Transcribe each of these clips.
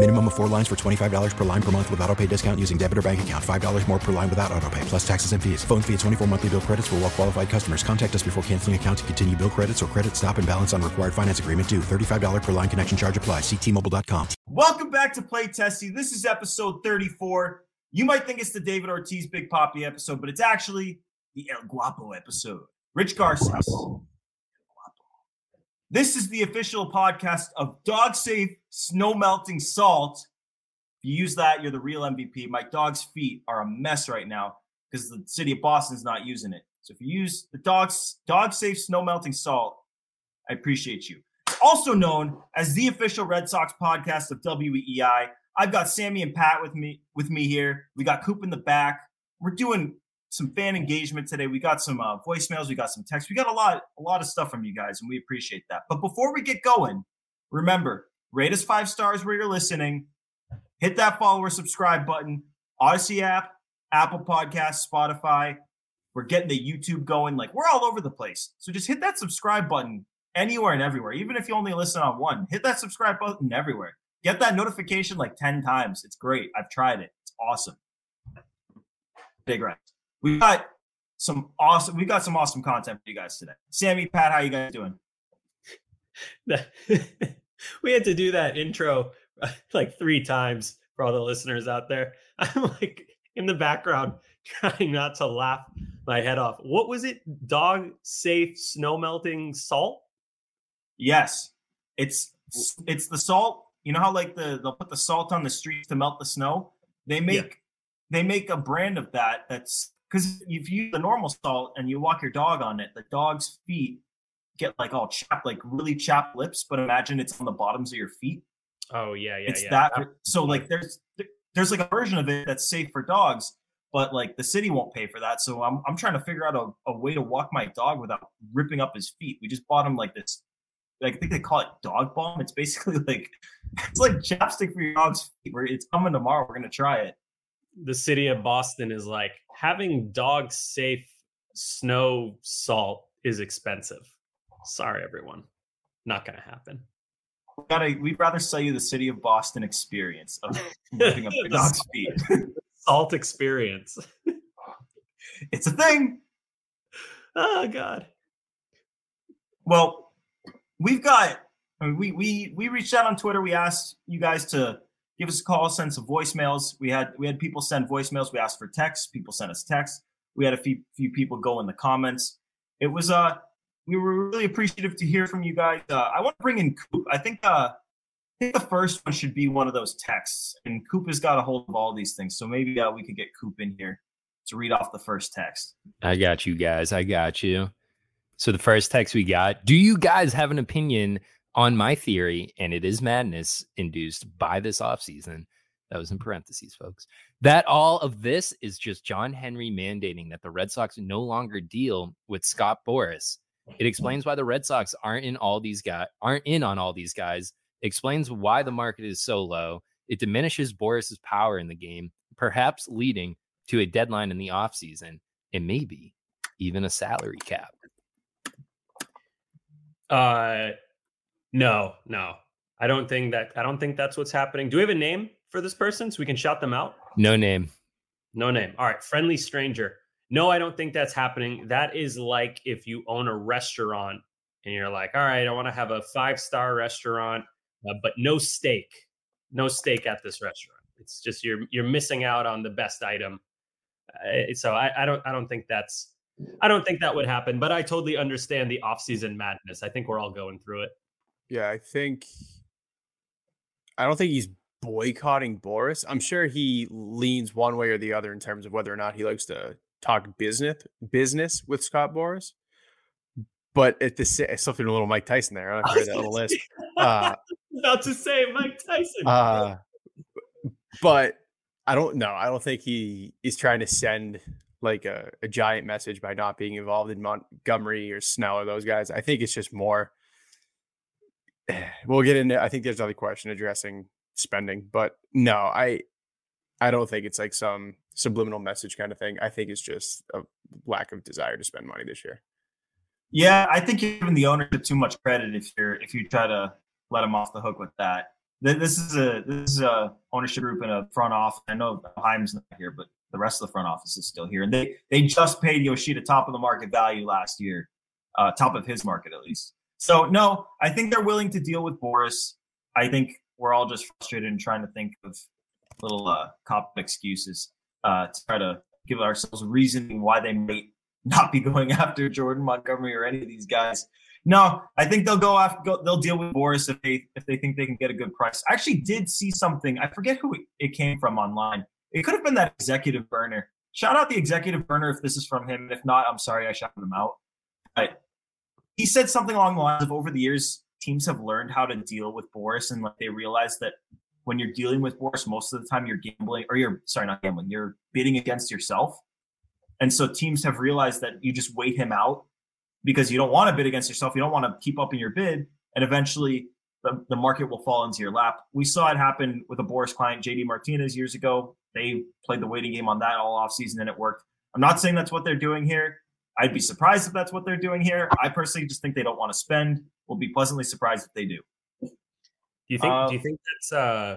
Minimum of four lines for $25 per line per month with auto pay discount using debit or bank account. $5 more per line without auto pay, plus taxes and fees. Phone fee at 24 monthly bill credits for all well qualified customers. Contact us before canceling account to continue bill credits or credit stop and balance on required finance agreement due. $35 per line connection charge apply. Ctmobile.com. Welcome back to Play Tessie. This is episode 34. You might think it's the David Ortiz Big Poppy episode, but it's actually the El Guapo episode. Rich Garces. This is the official podcast of Dog Safe Snow Melting Salt. If you use that, you're the real MVP. My dog's feet are a mess right now because the city of Boston's not using it. So if you use the dog's dog safe snow melting salt, I appreciate you. It's also known as the official Red Sox podcast of WEEI. I've got Sammy and Pat with me with me here. We got Coop in the back. We're doing some fan engagement today. We got some uh, voicemails, we got some texts, we got a lot, a lot of stuff from you guys, and we appreciate that. But before we get going, remember, rate us five stars where you're listening. Hit that follow or subscribe button. Audacy app, Apple Podcasts, Spotify. We're getting the YouTube going. Like we're all over the place. So just hit that subscribe button anywhere and everywhere. Even if you only listen on one, hit that subscribe button everywhere. Get that notification like 10 times. It's great. I've tried it. It's awesome. Big right. We got some awesome. We got some awesome content for you guys today. Sammy, Pat, how you guys doing? we had to do that intro like three times for all the listeners out there. I'm like in the background trying not to laugh my head off. What was it? Dog safe snow melting salt? Yes. It's it's the salt. You know how like the they'll put the salt on the streets to melt the snow? They make yeah. they make a brand of that that's because if you use the normal salt and you walk your dog on it, the dog's feet get like all chapped, like really chapped lips. But imagine it's on the bottoms of your feet. Oh yeah, yeah, it's yeah. that. So like there's there's like a version of it that's safe for dogs, but like the city won't pay for that. So I'm I'm trying to figure out a, a way to walk my dog without ripping up his feet. We just bought him like this. Like I think they call it dog balm. It's basically like it's like chapstick for your dog's feet. Where it's coming tomorrow. We're gonna try it. The city of Boston is like having dog safe snow salt is expensive. Sorry, everyone. Not going to happen. We gotta, we'd rather sell you the city of Boston experience of ripping up the dog's feet. salt experience. it's a thing. Oh, God. Well, we've got, I mean, we, we, we reached out on Twitter. We asked you guys to give us a call, send some voicemails. We had we had people send voicemails. We asked for texts. People sent us texts. We had a few few people go in the comments. It was uh we were really appreciative to hear from you guys. Uh, I want to bring in Coop. I think uh I think the first one should be one of those texts, and Coop has got a hold of all these things. So maybe uh, we could get Coop in here to read off the first text. I got you guys. I got you. So the first text we got: Do you guys have an opinion on my theory, and it is madness induced by this offseason. That was in parentheses, folks. That all of this is just John Henry mandating that the Red Sox no longer deal with Scott Boras. It explains why the Red Sox aren't in all these guys aren't in on all these guys. Explains why the market is so low. It diminishes Boras's power in the game, perhaps leading to a deadline in the offseason and maybe even a salary cap. Uh no, no. I don't think that I don't think that's what's happening. Do we have a name for this person so we can shout them out? No name. No name. All right, friendly stranger. No, I don't think that's happening. That is like if you own a restaurant and you're like, "All right, I want to have a five-star restaurant, uh, but no steak. No steak at this restaurant." It's just you're you're missing out on the best item. Uh, so I, I don't I don't think that's I don't think that would happen, but I totally understand the off-season madness. I think we're all going through it. Yeah, I think I don't think he's boycotting Boras. I'm sure he leans one way or the other in terms of whether or not he likes to talk business business with Scott Boras. But at the same, something a little Mike Tyson there. I heard that little list. Uh, about to say Mike Tyson. Uh, but I don't know. I don't think he is trying to send like a, a giant message by not being involved in Montgomery or Snell or those guys. I think it's just more. We'll get into. I think there's another question addressing spending, but no, I I don't think it's like some subliminal message kind of thing. I think it's just a lack of desire to spend money this year. Yeah, I think you're giving the ownership too much credit if you're if you try to let them off the hook with that. This is a this is a ownership group and a front office. I know Chaim's not here, but the rest of the front office is still here, and they they just paid Yoshida top of the market value last year, uh, top of his market at least. So no, I think they're willing to deal with Boras. I think we're all just frustrated and trying to think of little uh, cop excuses uh, to try to give ourselves reasoning why they may not be going after Jordan Montgomery or any of these guys. No, I think they'll go after. Go, they'll deal with Boras if they if they think they can get a good price. I actually did see something. I forget who it came from online. It could have been that executive burner. Shout out the executive burner if this is from him. If not, I'm sorry I shouted him out. But he said something along the lines of over the years, teams have learned how to deal with Boras and like they realize that when you're dealing with Boras, most of the time you're gambling or you're sorry, not gambling, you're bidding against yourself. And so teams have realized that you just wait him out because you don't want to bid against yourself. You don't want to keep up in your bid. And eventually the, the market will fall into your lap. We saw it happen with a Boras client, JD Martinez, years ago. They played the waiting game on that all offseason and it worked. I'm not saying that's what they're doing here. I'd be surprised if that's what they're doing here. I personally just think they don't want to spend. We'll be pleasantly surprised if they do. Do you think? Uh, do you think that's? uh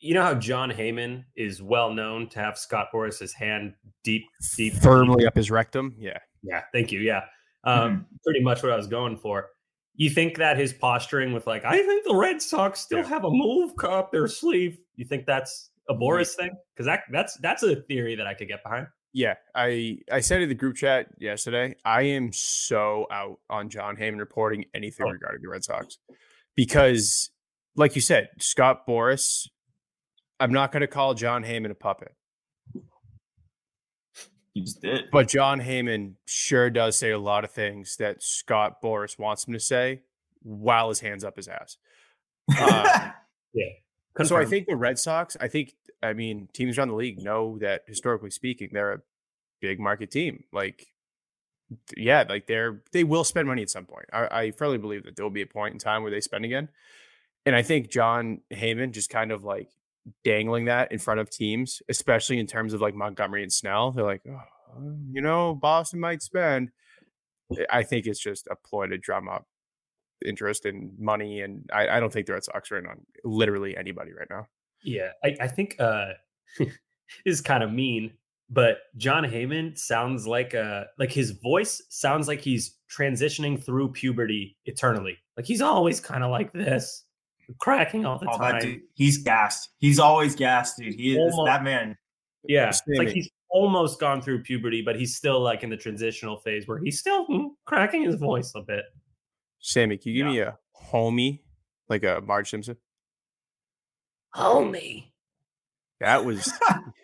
You know how Jon Heyman is well known to have Scott Boras's hand deep, deep, firmly deep. up his rectum. Yeah, yeah. Thank you. Yeah, um, mm-hmm. pretty much what I was going for. You think that his posturing with like, I think the Red Sox still yeah. have a move up their sleeve. You think that's a Boras thing? Because that that's that's a theory that I could get behind. Yeah, I I said in the group chat yesterday, I am so out on Jon Heyman reporting anything oh. regarding the Red Sox because, like you said, Scott Boras, I'm not going to call Jon Heyman a puppet. You just did. But Jon Heyman sure does say a lot of things that Scott Boras wants him to say while his hands up his ass. Uh, yeah. Confirmed. So I think the Red Sox, I think, I mean, teams around the league know that historically speaking, they're a big market team. Like, yeah, like they're they will spend money at some point. I, I firmly believe that there will be a point in time where they spend again. And I think Jon Heyman just kind of like dangling that in front of teams, especially in terms of like Montgomery and Snell. They're like, oh, you know, Boston might spend. I think it's just a ploy to drum up interest and money, and I, I don't think the Red Sox are in on literally anybody right now. Yeah, I, I think uh is kind of mean, but Jon Heyman sounds like uh like his voice sounds like he's transitioning through puberty eternally. Like he's always kind of like this, cracking all the oh, time. Dude, he's gassed. He's always gassed, dude. He is almost, that man. Yeah, like he's almost gone through puberty, but he's still like in the transitional phase where he's still mm, cracking his voice a bit. Sammy, can you give yeah. me a homie, like a Marge Simpson? Homie. That was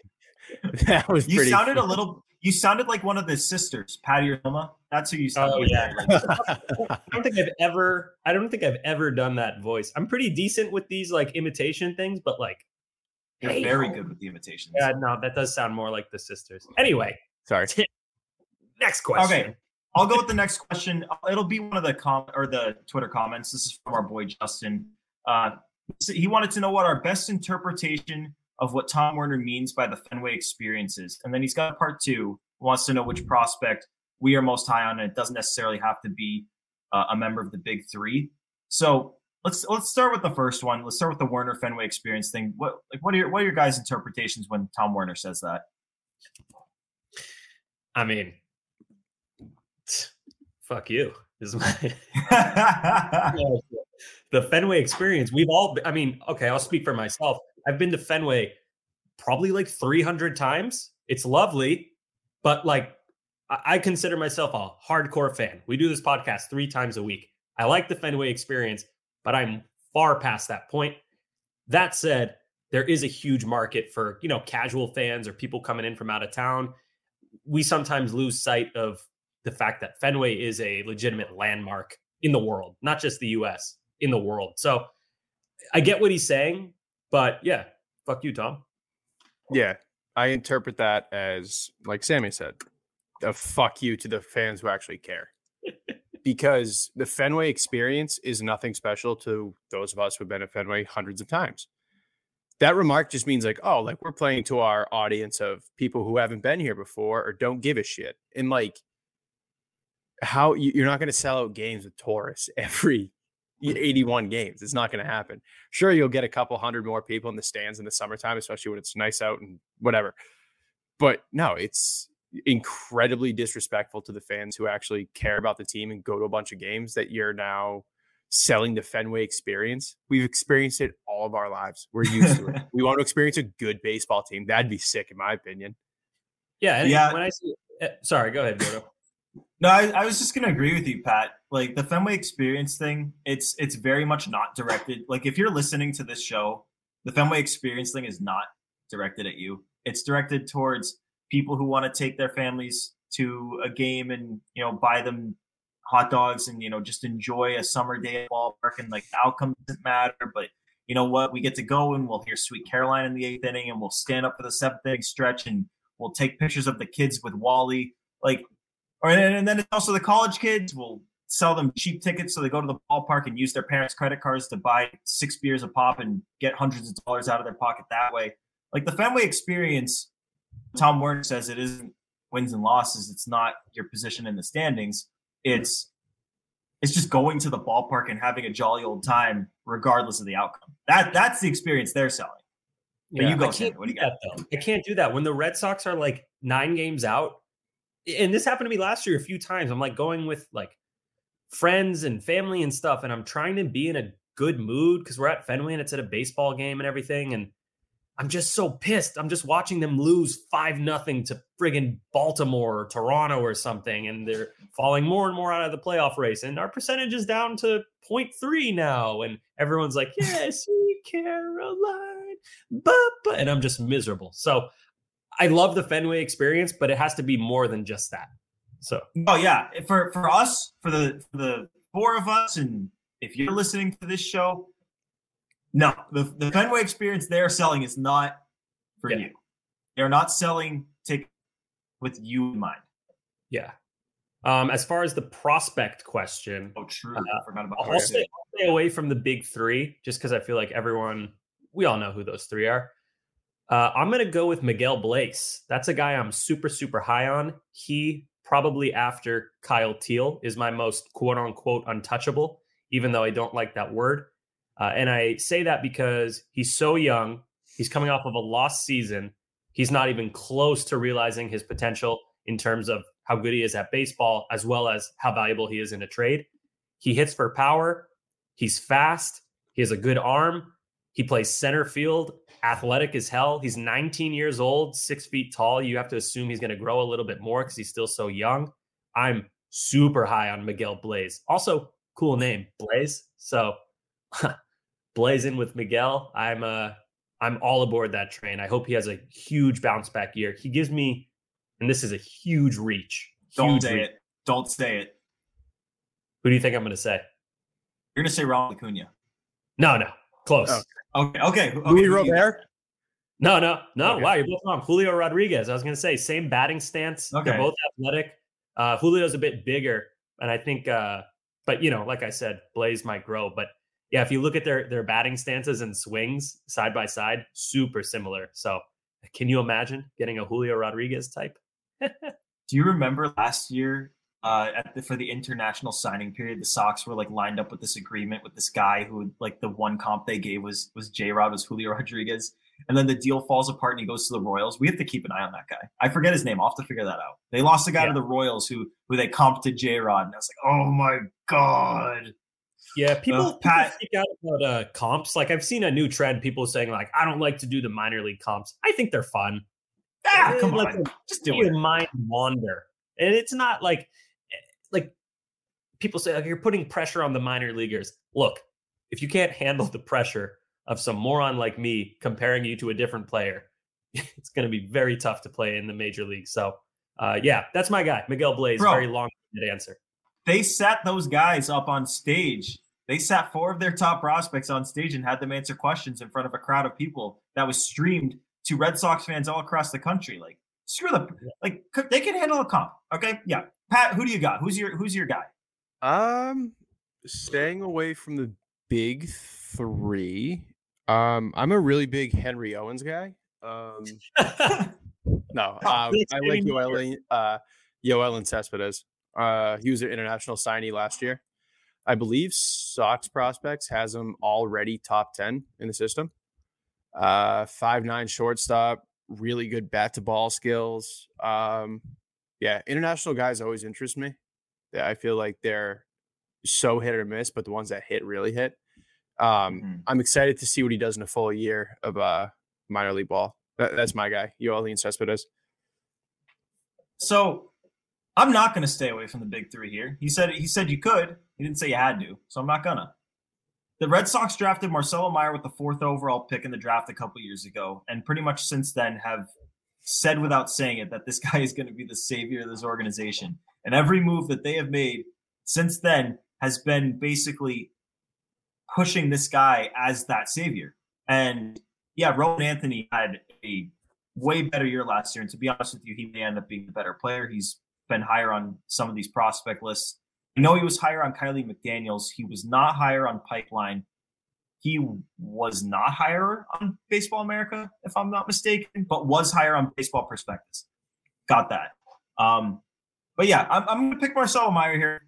that was. You sounded a little. You sounded like one of the sisters, Patty or Hilma. That's who you sound. Oh like. yeah. I don't think I've ever. I don't think I've ever done that voice. I'm pretty decent with these like imitation things, but like, you're hey, very good with the imitations. Yeah, no, that does sound more like the sisters. Anyway, sorry. Next question. Okay, I'll go with the next question. It'll be one of the com or the Twitter comments. This is from our boy Justin. Uh, he wanted to know what our best interpretation of what Tom Werner means by the Fenway experiences, and then he's got part two. Wants to know which prospect we are most high on, and it doesn't necessarily have to be uh, a member of the Big Three. So let's let's start with the first one. Let's start with the Werner Fenway experience thing. What like what are your what are your guys' interpretations when Tom Werner says that? I mean, fuck you is my the Fenway experience. We've all, I mean, okay, I'll speak for myself. I've been to Fenway probably like 300 times. It's lovely, but like I consider myself a hardcore fan. We do this podcast three times a week. I like the Fenway experience, but I'm far past that point. That said, there is a huge market for, you know, casual fans or people coming in from out of town. We sometimes lose sight of the fact that Fenway is a legitimate landmark in the world, not just the US, in the world. So I get what he's saying, but yeah, fuck you, Tom. Yeah, I interpret that as, like Sammy said, a fuck you to the fans who actually care. because the Fenway experience is nothing special to those of us who've been at Fenway hundreds of times. That remark just means like, oh, like we're playing to our audience of people who haven't been here before or don't give a shit. And like, how you're not going to sell out games with tourists every 81 games. It's not going to happen. Sure, you'll get a couple hundred more people in the stands in the summertime, especially when it's nice out and whatever. But no, it's incredibly disrespectful to the fans who actually care about the team and go to a bunch of games that you're now selling the Fenway experience. We've experienced it all of our lives. We're used to it. We want to experience a good baseball team. That'd be sick, in my opinion. Yeah. yeah. When I see, eh, sorry, go ahead, Gordo. No, I, I, was just gonna agree with you, Pat. Like the Fenway experience thing, it's it's very much not directed. Like if you're listening to this show, the Fenway experience thing is not directed at you. It's directed towards people who want to take their families to a game and you know buy them hot dogs and you know just enjoy a summer day at ballpark and like the outcome doesn't matter but you know what we get to go and we'll hear sweet caroline in the eighth inning and we'll stand up for the seventh inning stretch and we'll take pictures of the kids with wally like or and then it's also the college kids will sell them cheap tickets so they go to the ballpark and use their parents credit cards to buy six beers a pop and get hundreds of dollars out of their pocket that way like the fenway experience Tom Werner says it isn't wins and losses. It's not your position in the standings. It's it's just going to the ballpark and having a jolly old time, regardless of the outcome. That that's the experience they're selling. But yeah, you go, I can't, what do you got? That, I can't do that when the Red Sox are like nine games out. And this happened to me last year a few times. I'm like going with like friends and family and stuff, and I'm trying to be in a good mood because we're at Fenway and it's at a baseball game and everything. And I'm just so pissed. I'm just watching them lose five nothing to friggin' Baltimore or Toronto or something, and they're falling more and more out of the playoff race. And our percentage is down to 0.3 now, and everyone's like, "Yes, Caroline," and I'm just miserable. So I love the Fenway experience, but it has to be more than just that. So oh yeah, for for us, for the for the four of us, and if you're listening to this show, no, the, the Fenway experience they're selling is not for yeah. you. They're not selling tickets with you in mind. Yeah. Um, as far as the prospect question, oh, true. Uh, I forgot about I'll stay, I'll stay, away from the big three just because I feel like everyone, we all know who those three are. Uh, I'm going to go with Miguel Bleis. That's a guy I'm super, super high on. He probably after Kyle Teel is my most quote unquote untouchable, even though I don't like that word. Uh, and I say that because he's so young. He's coming off of a lost season. He's not even close to realizing his potential in terms of how good he is at baseball, as well as how valuable he is in a trade. He hits for power. He's fast. He has a good arm. He plays center field, athletic as hell. He's 19 years old, six feet tall. You have to assume he's going to grow a little bit more because he's still so young. I'm super high on Miguel Bleis. Also, cool name, Blaze. So blazing with Miguel. I'm uh I'm all aboard that train. I hope he has a huge bounce back year. He gives me, and this is a huge reach. Don't say reach. it. Don't say it. Who do you think I'm going to say? You're going to say Ronald Acuna. No, no, close. Oh, okay, okay. okay. Luis Robert. No, no, no. Okay. Wow, you're both wrong. Julio Rodriguez. I was going to say same batting stance. Okay. They're both athletic. Uh, Julio's a bit bigger, and I think, uh, but you know, like I said, Bleis might grow, but yeah, if you look at their their batting stances and swings side by side, super similar. So, can you imagine getting a Julio Rodriguez type? Do you remember last year uh, the, for the international signing period, the Sox were like lined up with this agreement with this guy who like the one comp they gave was was J Rod was Julio Rodriguez, and then the deal falls apart and he goes to the Royals. We have to keep an eye on that guy. I forget his name. I'll have to figure that out. They lost a guy yeah. to the Royals who who they comped to J Rod, and I was like, oh my god. Yeah, people, uh, Pat, speak out about uh, comps. Like I've seen a new trend. People saying like, "I don't like to do the minor league comps." I think they're fun. Ah, come like, on, just do it. Mind wander, and it's not like eh, like people say like you're putting pressure on the minor leaguers. Look, if you can't handle the pressure of some moron like me comparing you to a different player, it's going to be very tough to play in the major league. So, uh, yeah, that's my guy, Miguel Bleis. Bro. very long answer. They sat those guys up on stage. They sat four of their top prospects on stage and had them answer questions in front of a crowd of people that was streamed to Red Sox fans all across the country. Like, screw the like they can handle a comp. Okay, yeah. Pat, who do you got? Who's your who's your guy? Um, staying away from the big three. Um, I'm a really big Henry Owens guy. Um, no, um, I like Yoel, uh, Yoel Cespedes. Uh, he was an international signee last year. I believe Sox prospects has him already top ten in the system. Uh, five nine shortstop, really good bat to ball skills. Um, yeah, international guys always interest me. I feel like they're so hit or miss, but the ones that hit really hit. Um, Mm-hmm. I'm excited to see what he does in a full year of uh, minor league ball. That, that's my guy, Yoeilin Cespedes. So I'm not going to stay away from the big three here. He said he said you could. He didn't say you had to, so I'm not gonna. The Red Sox drafted Marcelo Meyer with the fourth overall pick in the draft a couple years ago, and pretty much since then have said without saying it that this guy is going to be the savior of this organization. And every move that they have made since then has been basically pushing this guy as that savior. And yeah, Roman Anthony had a way better year last year. And to be honest with you, he may end up being the better player. He's been higher on some of these prospect lists. I know he was higher on Kiley McDaniel's. He was not higher on Pipeline. He was not higher on Baseball America, if I'm not mistaken, but was higher on Baseball Prospectus. Got that. Um, but yeah, I'm, I'm going to pick Marcelo Meyer here.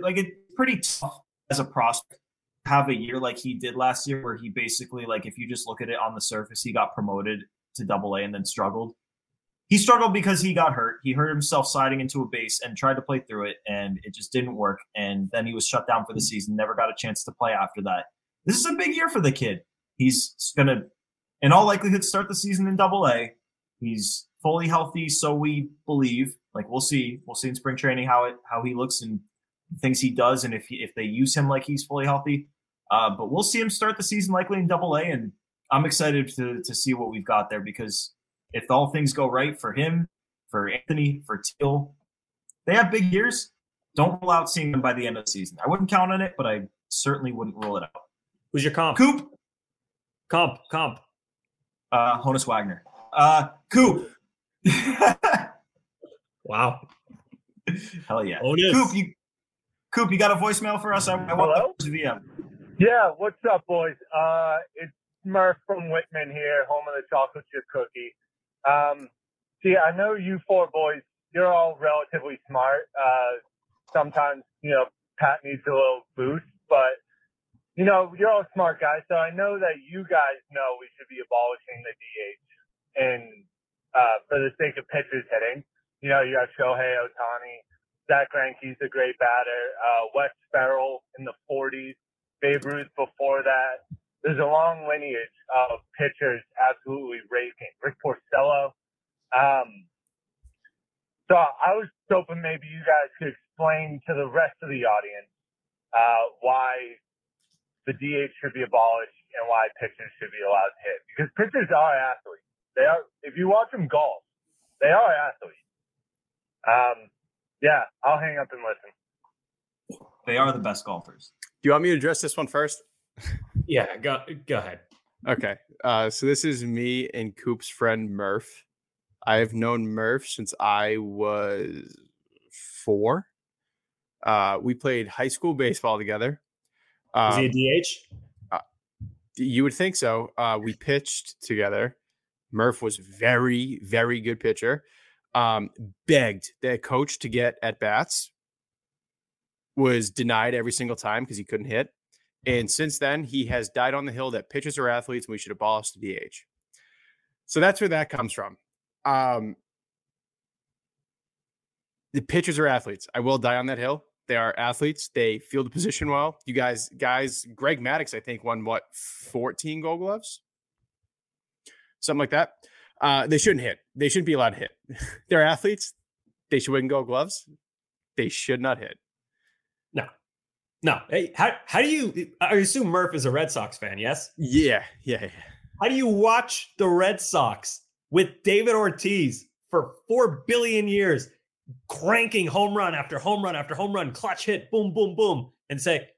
Like it's pretty tough as a prospect to have a year like he did last year, where he basically like if you just look at it on the surface, he got promoted to Double A and then struggled. He struggled because he got hurt. He hurt himself sliding into a base and tried to play through it, and it just didn't work. And then he was shut down for the season. Never got a chance to play after that. This is a big year for the kid. He's gonna, in all likelihood, start the season in Double A. He's fully healthy, so we believe. Like we'll see, we'll see in spring training how it how he looks and things he does, and if he, if they use him like he's fully healthy. Uh, but we'll see him start the season likely in Double A, and I'm excited to to see what we've got there because if all things go right for him, for Anthony, for Teel, they have big years. Don't rule out seeing them by the end of the season. I wouldn't count on it, but I certainly wouldn't rule it out. Who's your comp? Coop. Comp. Comp. Uh, Honus Wagner. Uh, Coop. wow. Hell yeah. Honus. Coop, you Coop, you got a voicemail for us? I, I want the VM. Yeah, what's up, boys? Uh, it's Murph from Whitman here, home of the chocolate chip cookie. Um, see, I know you four boys, you're all relatively smart. Uh, sometimes, you know, Pat needs a little boost, but, you know, you're all smart guys. So I know that you guys know we should be abolishing the DH and uh, for the sake of pitchers hitting. You know, you got Shohei Ohtani, Zack Greinke's a great batter, uh, Wes Ferrell in the 40s, Babe Ruth before that. There's a long lineage of pitchers absolutely raking. Rick Porcello. Um, so I was hoping maybe you guys could explain to the rest of the audience uh, why the DH should be abolished and why pitchers should be allowed to hit. Because pitchers are athletes. They are. If you watch them golf, they are athletes. Um, yeah, I'll hang up and listen. They are the best golfers. Do you want me to address this one first? Yeah, go go ahead. Okay. Uh, so this is me and Coop's friend Murph. I have known Murph since I was four. Uh, we played high school baseball together. Is he a Um, DH? you would think so. Uh, we pitched together. Murph was very, very good pitcher. Um, begged the coach to get at bats. Was denied every single time because he couldn't hit. And since then, he has died on the hill that pitchers are athletes and we should abolish the DH. So that's where that comes from. Um, the pitchers are athletes. I will die on that hill. They are athletes. They field the position well. You guys, guys, Greg Maddux, I think, won what, 14 gold gloves? Something like that. Uh, they shouldn't hit. They shouldn't be allowed to hit. They're athletes. They should win gold gloves. They should not hit. No. No. Hey, how how do you? I assume Murph is a Red Sox fan. Yes. Yeah, yeah, yeah. How do you watch the Red Sox with David Ortiz for four billion years, cranking home run after home run after home run, clutch hit, boom, boom, boom, and say,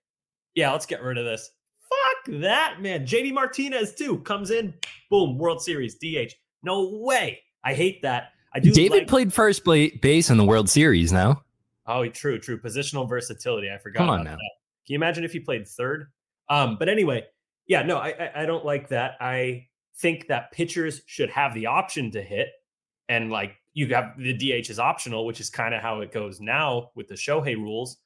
"Yeah, let's get rid of this." Fuck that, man. JD Martinez too comes in, boom, World Series, DH. No way. I hate that. I do. David like- played first base in the World Series now. Oh, true, true. Positional versatility. I forgot. Come on about now. that. Can you imagine if he played third? Um, but anyway, yeah, no, I, I I don't like that. I think that pitchers should have the option to hit, and like you have the DH is optional, which is kind of how it goes now with the Shohei rules.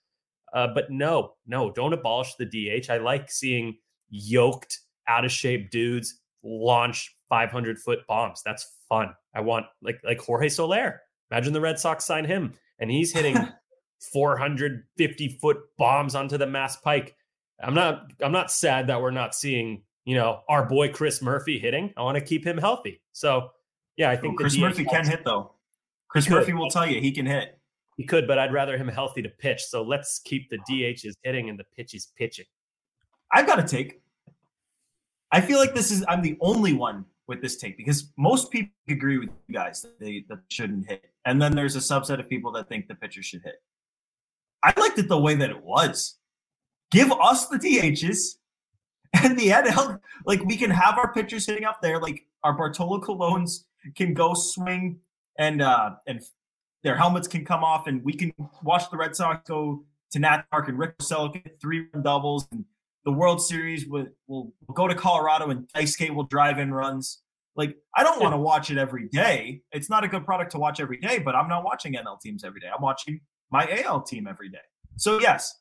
Uh, but no, no, don't abolish the DH. I like seeing yoked, out of shape dudes launch 500 foot bombs. That's fun. I want like like Jorge Soler. Imagine the Red Sox sign him, and he's hitting 450 foot bombs onto the Mass Pike. I'm not I'm not sad that we're not seeing you know our boy Chris Murphy hitting. I want to keep him healthy. So yeah, I think the Chris DH Murphy can hit though. Chris Murphy will tell you he can hit. He could, but I'd rather him healthy to pitch. So let's keep the DHs hitting and the pitches pitching. I've got a take. I feel like this is I'm the only one with this take because most people agree with you guys that they that shouldn't hit, and then there's a subset of people that think the pitcher should hit. I liked it the way that it was. Give us the DHs and the NL. Like we can have our pitchers hitting up there. Like our Bartolo Colons can go swing, and uh and their helmets can come off, and we can watch the Red Sox go to Nat Park and Rick Porcello get three doubles, and the World Series will will go to Colorado and Daisuke will drive in runs. Like I don't want to watch it every day. It's not a good product to watch every day, but I'm not watching NL teams every day. I'm watching my AL team every day. So yes,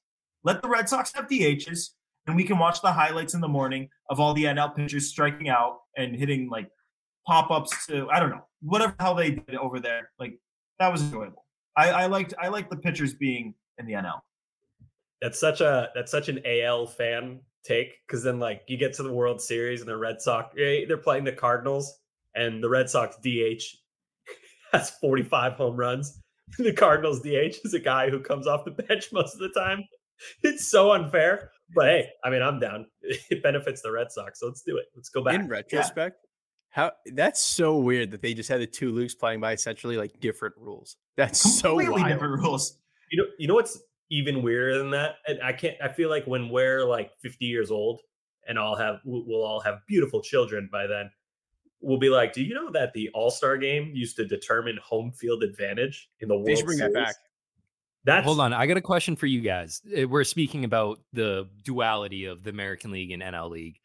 let the Red Sox have DHs, and we can watch the highlights in the morning of all the NL pitchers striking out and hitting like pop ups to I don't know whatever how they did over there. Like that was enjoyable. I, I liked I liked the pitchers being in the NL. That's such a that's such an AL fan take because then like you get to the World Series and the Red Sox eh, they're playing the Cardinals and the Red Sox DH has 45 home runs. The Cardinals DH is a guy who comes off the bench most of the time. It's so unfair, but hey, I mean I'm down. It benefits the Red Sox, so let's do it. Let's go back. In retrospect, how that's so weird that they just had the two Lukes playing by essentially like different rules. That's so Completely wild. different rules. You know, you know what's even weirder than that? And I can't. I feel like when we're like 50 years old, and I'll have we'll we'll all have beautiful children by then. We'll be like, do you know that the All Star Game used to determine home field advantage in the World They should bring that back. That's Hold on, I got a question for you guys. Uh, We're speaking about the duality of the American League and NL League.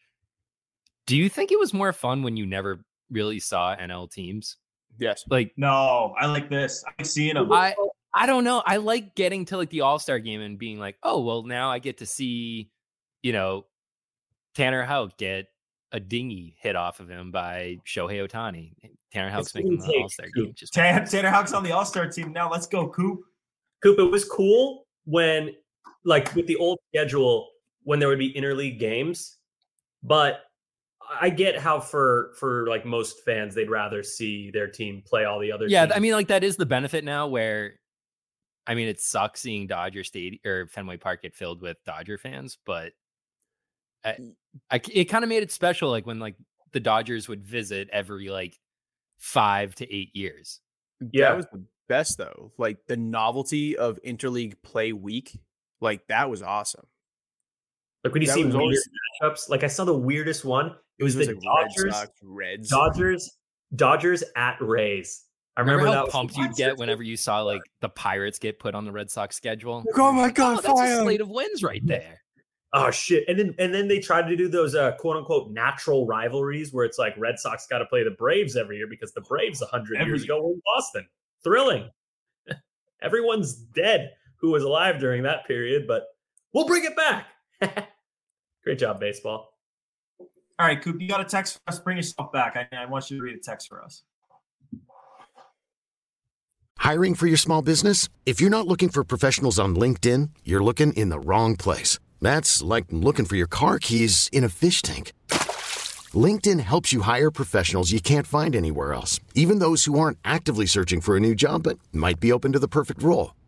Do you think it was more fun when you never really saw NL teams? Yes. Like No, I like this. I like seeing them. I I don't know. I like getting to like the All Star game and being like, oh well, now I get to see, you know, Tanner Houck get a dinghy hit off of him by Shohei Ohtani. Tanner Houck's It's making the intake, All Star game. Just Tanner, Tanner Houck's on the All Star team now. Let's go, Coop. Coop, it was cool when, like, with the old schedule, when there would be interleague games, but I get how for for like most fans, they'd rather see their team play all the other. yeah, teams. I mean, like that is the benefit now. Where, I mean, it sucks seeing Dodger Stadium or Fenway Park get filled with Dodger fans, but I, mm. I it kind of made it special. Like when like the Dodgers would visit every like five to eight years. Yeah. That was the best though. Like the novelty of interleague play week, like that was awesome. Like when you that see was weird always- matchups. Like I saw the weirdest one. It was, It was the like Red Dodgers, Sox, Reds. Dodgers, Dodgers at Rays. I Remember, remember, how that was pumped you'd get whenever you saw like the Pirates get put on the Red Sox schedule. Oh my god, oh, that's a slate of wins right there. Oh shit! And then and then they tried to do those uh, quote unquote natural rivalries where it's like Red Sox got to play the Braves every year because the Braves hundred years ago were in Boston. Thrilling. Everyone's dead who was alive during that period, but we'll bring it back. Great job, baseball. All right, Coop, you got a text for us. Bring yourself back. I, I want you to read a text for us. Hiring for your small business? If you're not looking for professionals on LinkedIn, you're looking in the wrong place. That's like looking for your car keys in a fish tank. LinkedIn helps you hire professionals you can't find anywhere else, even those who aren't actively searching for a new job but might be open to the perfect role.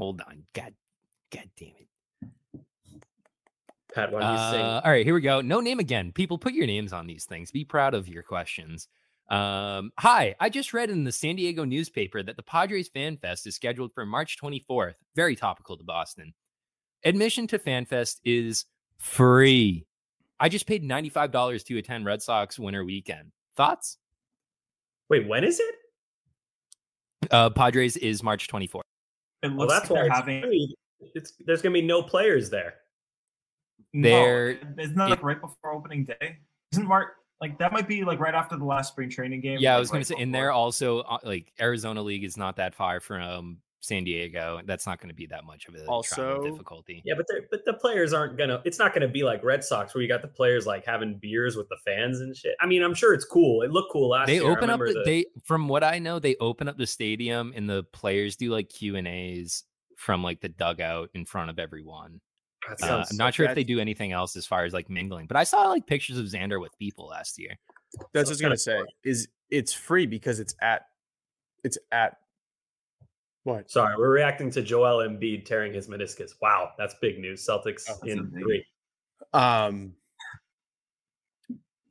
Hold on. God, God damn it. Pat, why don't you sing? Uh, all right, here we go. No name again. People, put your names on these things. Be proud of your questions. Um, hi, I just read in the San Diego newspaper that the Padres Fan Fest is scheduled for March 24th. Very topical to Boston. Admission to Fan Fest is free. I just paid $95 to attend Red Sox winter weekend. Thoughts? Wait, when is it? Uh, Padres is March 24th. It Well, that's like why they're it's having. free. It's, there's going to be no players there. They're- No, isn't that like right before opening day? Isn't Mark like that? Might be like right after the last spring training game. Yeah, I like, was going right to say, and before. they're also uh, like Arizona League is not that far from San Diego. That's not going to be that much of a Also- difficulty. Yeah, but but the players aren't gonna. It's not gonna be like Red Sox where you got the players like having beers with the fans and shit. I mean, I'm sure it's cool. It looked cool last They year. I open up. remember The, they, from what I know, they open up the stadium, and the players do like Q and A's from like the dugout in front of everyone. That Uh, I'm not sure if they do anything else as far as like mingling, but I saw like pictures of Xander with people last year. That's So what I was gonna kinda say. Is it's free because it's at it's at what? Sorry, we're reacting to Joel Embiid tearing his meniscus. Wow, that's big news. Celtics Oh, in a big- three. Um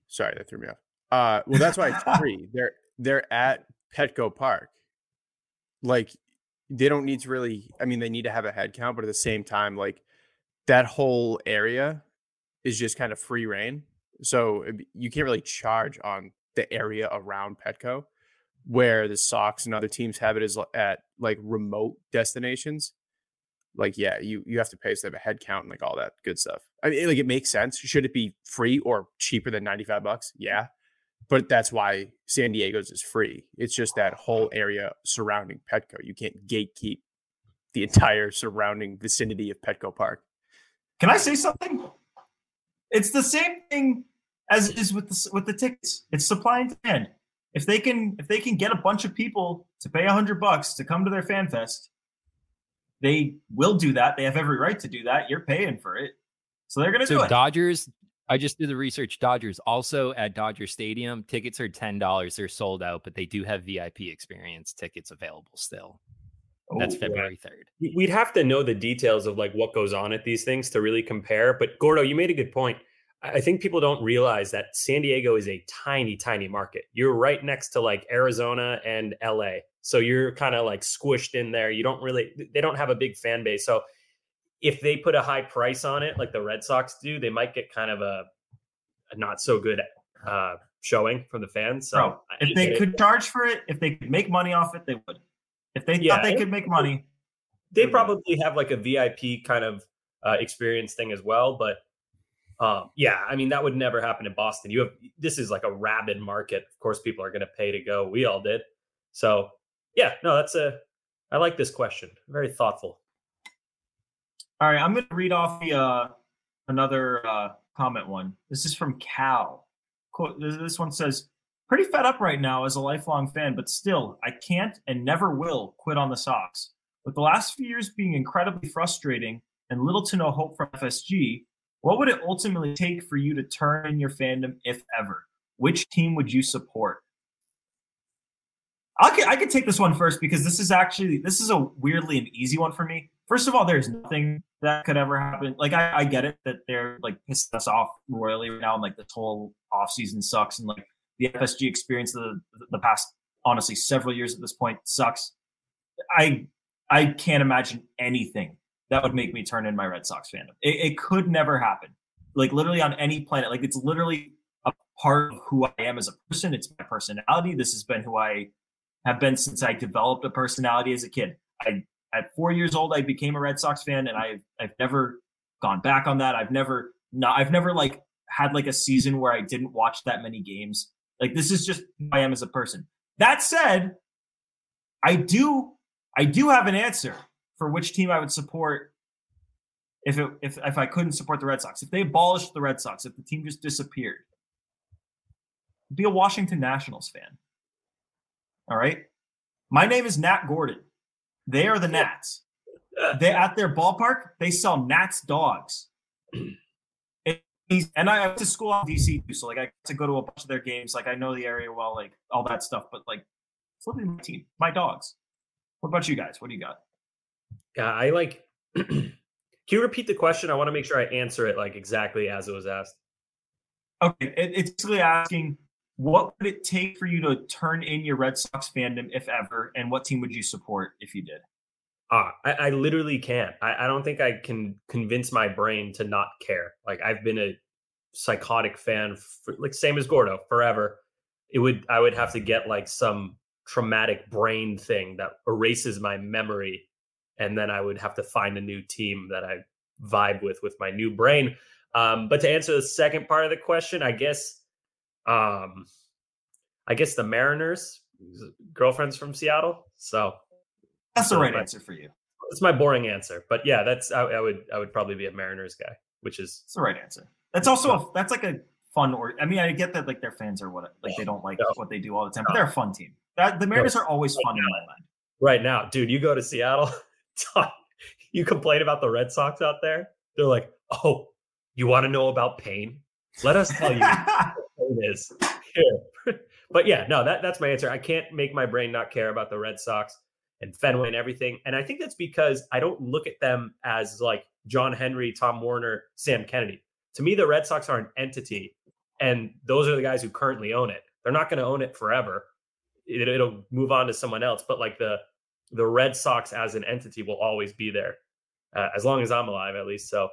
sorry, that threw me off. Uh well that's why it's free. They're they're at Petco Park. Like they don't need to really I mean they need to have a head count, but at the same time, like that whole area is just kind of free reign. So you can't really charge on the area around Petco, where the Sox and other teams have it as at like remote destinations. Like, yeah, you you have to pay to have a head count and like all that good stuff. I mean, like it makes sense. Should it be free or cheaper than ninety five bucks? Yeah, but that's why San Diego's is free. It's just that whole area surrounding Petco. You can't gatekeep the entire surrounding vicinity of Petco Park. Can I say something? It's the same thing as is with the with the tickets. It's supply and demand. If they can if they can get a bunch of people to pay a hundred bucks to come to their fan fest, they will do that. They have every right to do that. You're paying for it, so they're going to do it. Dodgers, I just did the research. Dodgers also at Dodger Stadium, tickets are ten dollars. They're sold out, but they do have VIP experience tickets available still. That's Oh, yeah. February third. We- We'd have to know the details of like what goes on at these things to really compare. But Gordo, you made a good point. I think people don't realize that San Diego is a tiny, tiny market. You're right next to like Arizona and LA. So you're kind of like squished in there. You don't really, they don't have a big fan base. So if they put a high price on it, like the Red Sox do, they might get kind of a, a not so good uh, showing from the fans. So Bro, if they could charge for it, if they could make money off it, they would. If they yeah, thought they could make money, they probably have like a VIP kind of uh, experience thing as well. But um, yeah, I mean that would never happen in Boston. You have this is like a rabid market. Of course, people are going to pay to go. We all did. So yeah, no, that's a. I like this question. Very thoughtful. All right, I'm going to read off the uh, another uh, comment one. This is from Cal. This one says, "Pretty fed up right now as a lifelong fan, but still, I can't and never will quit on the Sox. With the last few years being incredibly frustrating and little to no hope from FSG, what would it ultimately take for you to turn in your fandom, if ever? Which team would you support?" I could, I could take this one first because this is actually this is a weirdly an easy one for me. First of all, there's nothing that could ever happen. Like I, I get it that they're like pissing us off royally right now, and like the whole off season sucks, and like the FSG experience the the past honestly several years at this point sucks. I I can't imagine anything that would make me turn in my Red Sox fandom. It, it could never happen. Like literally on any planet. Like it's literally a part of who I am as a person. It's my personality. This has been who I have been since I developed a personality as a kid. I at four years old, I became a Red Sox fan, and I've I've never gone back on that. I've never not I've never like had like a season where I didn't watch that many games. Like this is just who I am as a person. That said, I do I do have an answer for which team I would support if it, if if I couldn't support the Red Sox. If they abolished the Red Sox, if the team just disappeared, be a Washington Nationals fan. All right. My name is Nat Gordon. They are the Nats. They at their ballpark, they sell Nats dogs. And I went to school in DC too, so like I got to go to a bunch of their games. Like I know the area well, like all that stuff. But like, it's literally my team, my dogs. What about you guys? What do you got? Yeah, I like. Can you repeat the question? I want to make sure I answer it like exactly as it was asked. Okay, it's basically asking what would it take for you to turn in your Red Sox fandom, if ever, and what team would you support if you did? Ah, I, I literally can't. I, I don't think I can convince my brain to not care. Like I've been a psychotic fan, for, like same as Gordo, forever. It would I would have to get like some traumatic brain thing that erases my memory, and then I would have to find a new team that I vibe with with my new brain. Um, but to answer the second part of the question, I guess um, I guess the Mariners, girlfriends from Seattle. So that's the right my, answer for you. It's my boring answer, but yeah, that's I, I, would I would probably be a Mariners guy, which is it's the right answer. That's also a, that's like a fun or I mean I get that like their fans are what like they don't like no. what they do all the time, but they're a fun team. That the Mariners no. are always fun in my mind. Right now, dude, you go to Seattle, you complain about the Red Sox out there. They're like, oh, you want to know about pain? Let us tell you it is. but yeah, no, that that's my answer. I can't make my brain not care about the Red Sox and Fenway and everything. And I think that's because I don't look at them as like John Henry, Tom Werner, Sam Kennedy. To me, the Red Sox are an entity, and those are the guys who currently own it. They're not going to own it forever. It, it'll move on to someone else. But like the the Red Sox as an entity will always be there, uh, as long as I'm alive, at least. So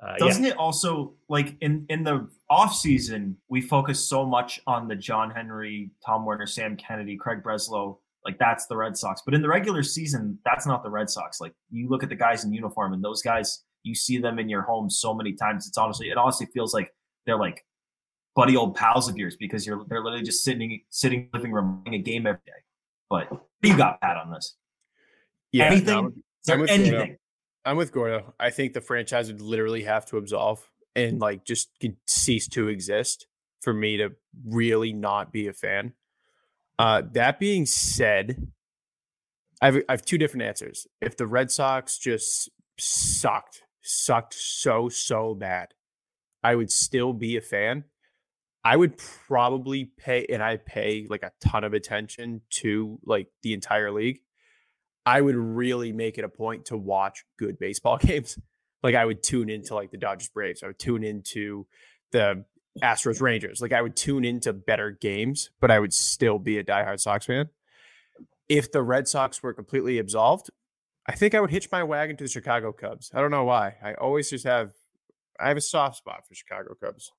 uh, Doesn't yeah. it also like in in the off season we focus so much on the John Henry, Tom Werner, Sam Kennedy, Craig Breslow, like that's the Red Sox. But in the regular season, that's not the Red Sox. Like you look at the guys in uniform and those guys, you see them in your home so many times. It's honestly, it honestly feels like they're like buddy old pals of yours because you're they're literally just sitting sitting living room playing a game every day. But you got Pat on this. Yeah, anything? No, anything? I'm with Gordo. I think the franchise would literally have to absolve and like just cease to exist for me to really not be a fan. Uh, that being said, I have, I have two different answers. If the Red Sox just sucked, sucked so, so bad, I would still be a fan. I would probably pay, and I pay like a ton of attention to like the entire league. I would really make it a point to watch good baseball games. Like I would tune into like the Dodgers Braves. I would tune into the Astros Rangers. Like I would tune into better games, but I would still be a diehard Sox fan. if the Red Sox were completely absolved, I think I would hitch my wagon to the Chicago Cubs. I don't know why. I always just have I have a soft spot for Chicago Cubs.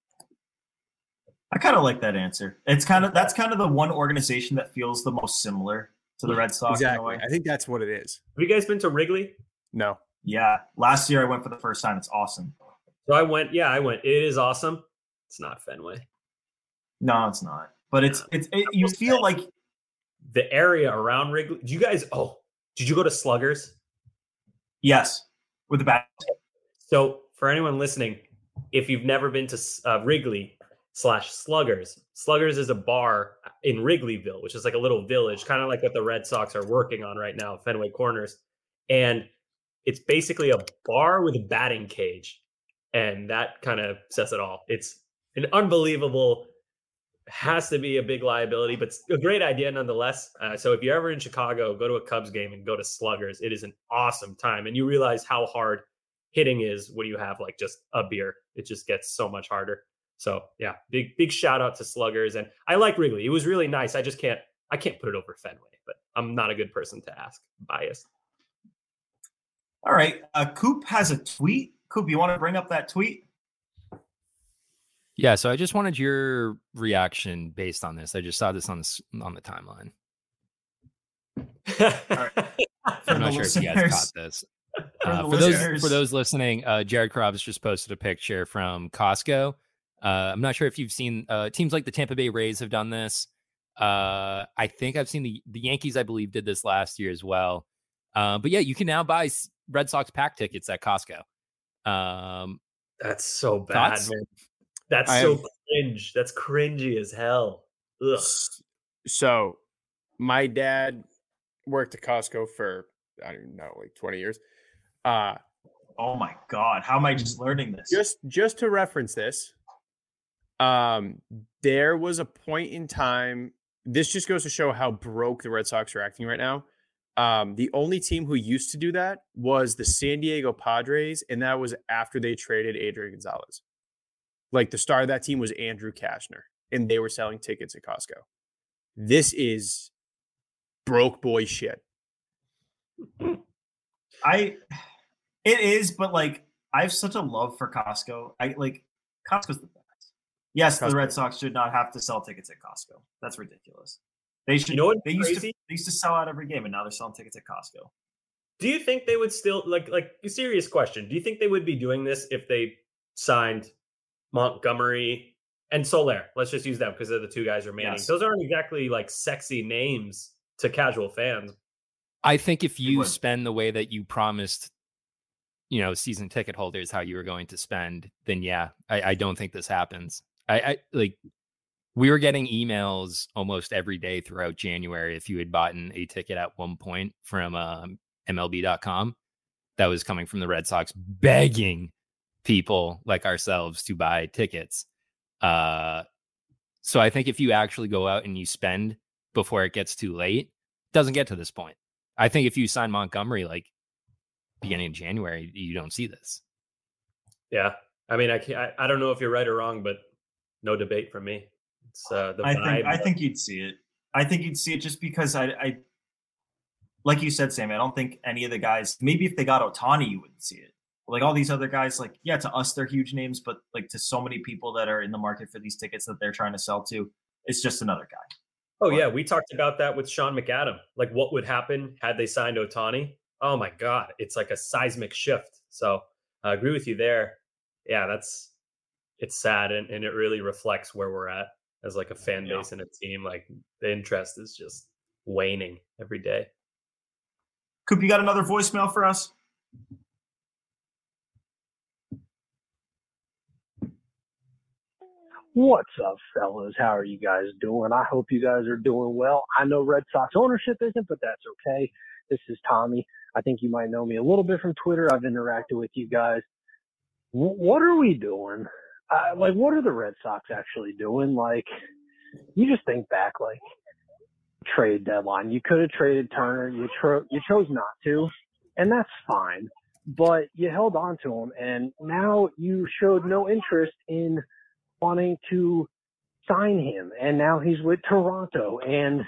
I kind of like that answer. It's kind of that's kind of the one organization that feels the most similar to the Red Sox. Exactly. I think that's what it is. Have you guys been to Wrigley? No. Yeah, last year I went for the first time. It's awesome. So I went. Yeah, I went. It is awesome. It's not Fenway. No, it's not. But it's it's it, you feel like the area around Wrigley. Do you guys? Oh, did you go to Sluggers? Yes, with the bat. So for anyone listening, if you've never been to uh, Wrigley slash Sluggers, Sluggers is a bar in Wrigleyville, which is like a little village, kind of like what the Red Sox are working on right now, Fenway Corners, and it's basically a bar with a batting cage, and that kind of says it all. It's an unbelievable has to be a big liability, but a great idea nonetheless. Uh, so if you're ever in Chicago, go to a Cubs game and go to Sluggers. It is an awesome time, and you realize how hard hitting is when you have like just a beer. It just gets so much harder. So yeah, big big shout out to Sluggers, and I like Wrigley. It was really nice. I just can't I can't put it over Fenway, but I'm not a good person to ask. Biased. All right, uh, Coop has a tweet. Coop, you want to bring up that tweet? Yeah, so I just wanted your reaction based on this. I just saw this on the on the timeline. I'm not sure if you guys caught this. For, uh, for those for those listening, uh, Jared Carrabis just posted a picture from Costco. Uh, I'm not sure if you've seen uh, teams like the Tampa Bay Rays have done this. Uh, I think I've seen the the Yankees, I believe, did this last year as well. Uh, but yeah, you can now buy Red Sox pack tickets at Costco. Um, That's so bad, thoughts? man. That's I so have, cringe. That's cringy as hell. Ugh. So, my dad worked at Costco for I don't know, like 20 years. Uh oh my god, how am I just learning this? Just just to reference this, um, there was a point in time. This just goes to show how broke the Red Sox are acting right now. Um, the only team who used to do that was the San Diego Padres, and that was after they traded Adrian Gonzalez. Like the star of that team was Andrew Cashner, and they were selling tickets at Costco. This is broke boy shit. I it is, but like I have such a love for Costco. I like Costco's the best. Yes, Costco. the Red Sox should not have to sell tickets at Costco. That's ridiculous. They should. You know what? They used to they used to sell out every game, and now they're selling tickets at Costco. Do you think they would still like like a serious question? Do you think they would be doing this if they signed Montgomery and Soler? Let's just use them because they're the two guys remaining. Yes. Those aren't exactly like sexy names to casual fans. I think if you spend the way that you promised, you know, season ticket holders how you were going to spend, then yeah, I, I don't think this happens. I, I like we were getting emails almost every day throughout January if you had bought a ticket at one point from um, MLB.com that was coming from the Red Sox begging people like ourselves to buy tickets. Uh, so I think if you actually go out and you spend before it gets too late, doesn't get to this point. I think if you sign Montgomery like beginning of January, you don't see this. Yeah, I mean, I can't, I, I don't know if you're right or wrong, but no debate from me. It's uh, the I think I think you'd see it. I think you'd see it just because I, I, like you said, Sammy. I don't think any of the guys. Maybe if they got Ohtani, you wouldn't see it. Like all these other guys, like yeah, to us they're huge names, but like to so many people that are in the market for these tickets that they're trying to sell to, it's just another guy. Oh yeah, we talked about that with Sean McAdam. Like what would happen had they signed Ohtani? Oh my god, it's like a seismic shift. So I agree with you there. Yeah, that's it's sad and, and it really reflects where we're at as like a fan base and a team. Like the interest is just waning every day. Coop, you got another voicemail for us? What's up, fellas? How are you guys doing? I hope you guys are doing well. I know Red Sox ownership isn't, but that's okay. This is Tommy. I think you might know me a little bit from Twitter. I've interacted with you guys. W- what are we doing? Like, what are the Red Sox actually doing? Like, you just think back, like, trade deadline. You could have traded Turner. You, tro- you chose not to, and that's fine. But you held on to him, and now you showed no interest in – wanting to sign him, and now he's with Toronto. And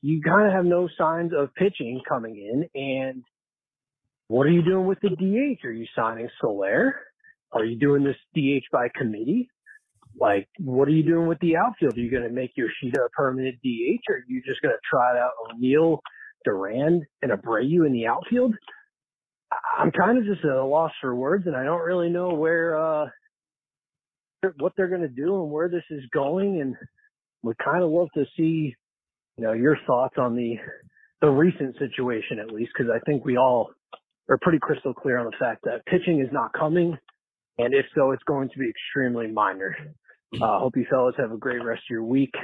you kind of have no signs of pitching coming in. And what are you doing with the DH? Are you signing Soler? Are you doing this DH by committee? Like, what are you doing with the outfield? Are you going to make your Yoshida a permanent DH, or are you just going to try out O'Neill, Duran, and Abreu in the outfield? I'm kind of just at a loss for words, and I don't really know where uh, what they're going to do and where this is going. And would kind of love to see, you know, your thoughts on the the recent situation at least, because I think we all are pretty crystal clear on the fact that pitching is not coming, and if so, it's going to be extremely minor. Uh, hope you fellas have a great rest of your week,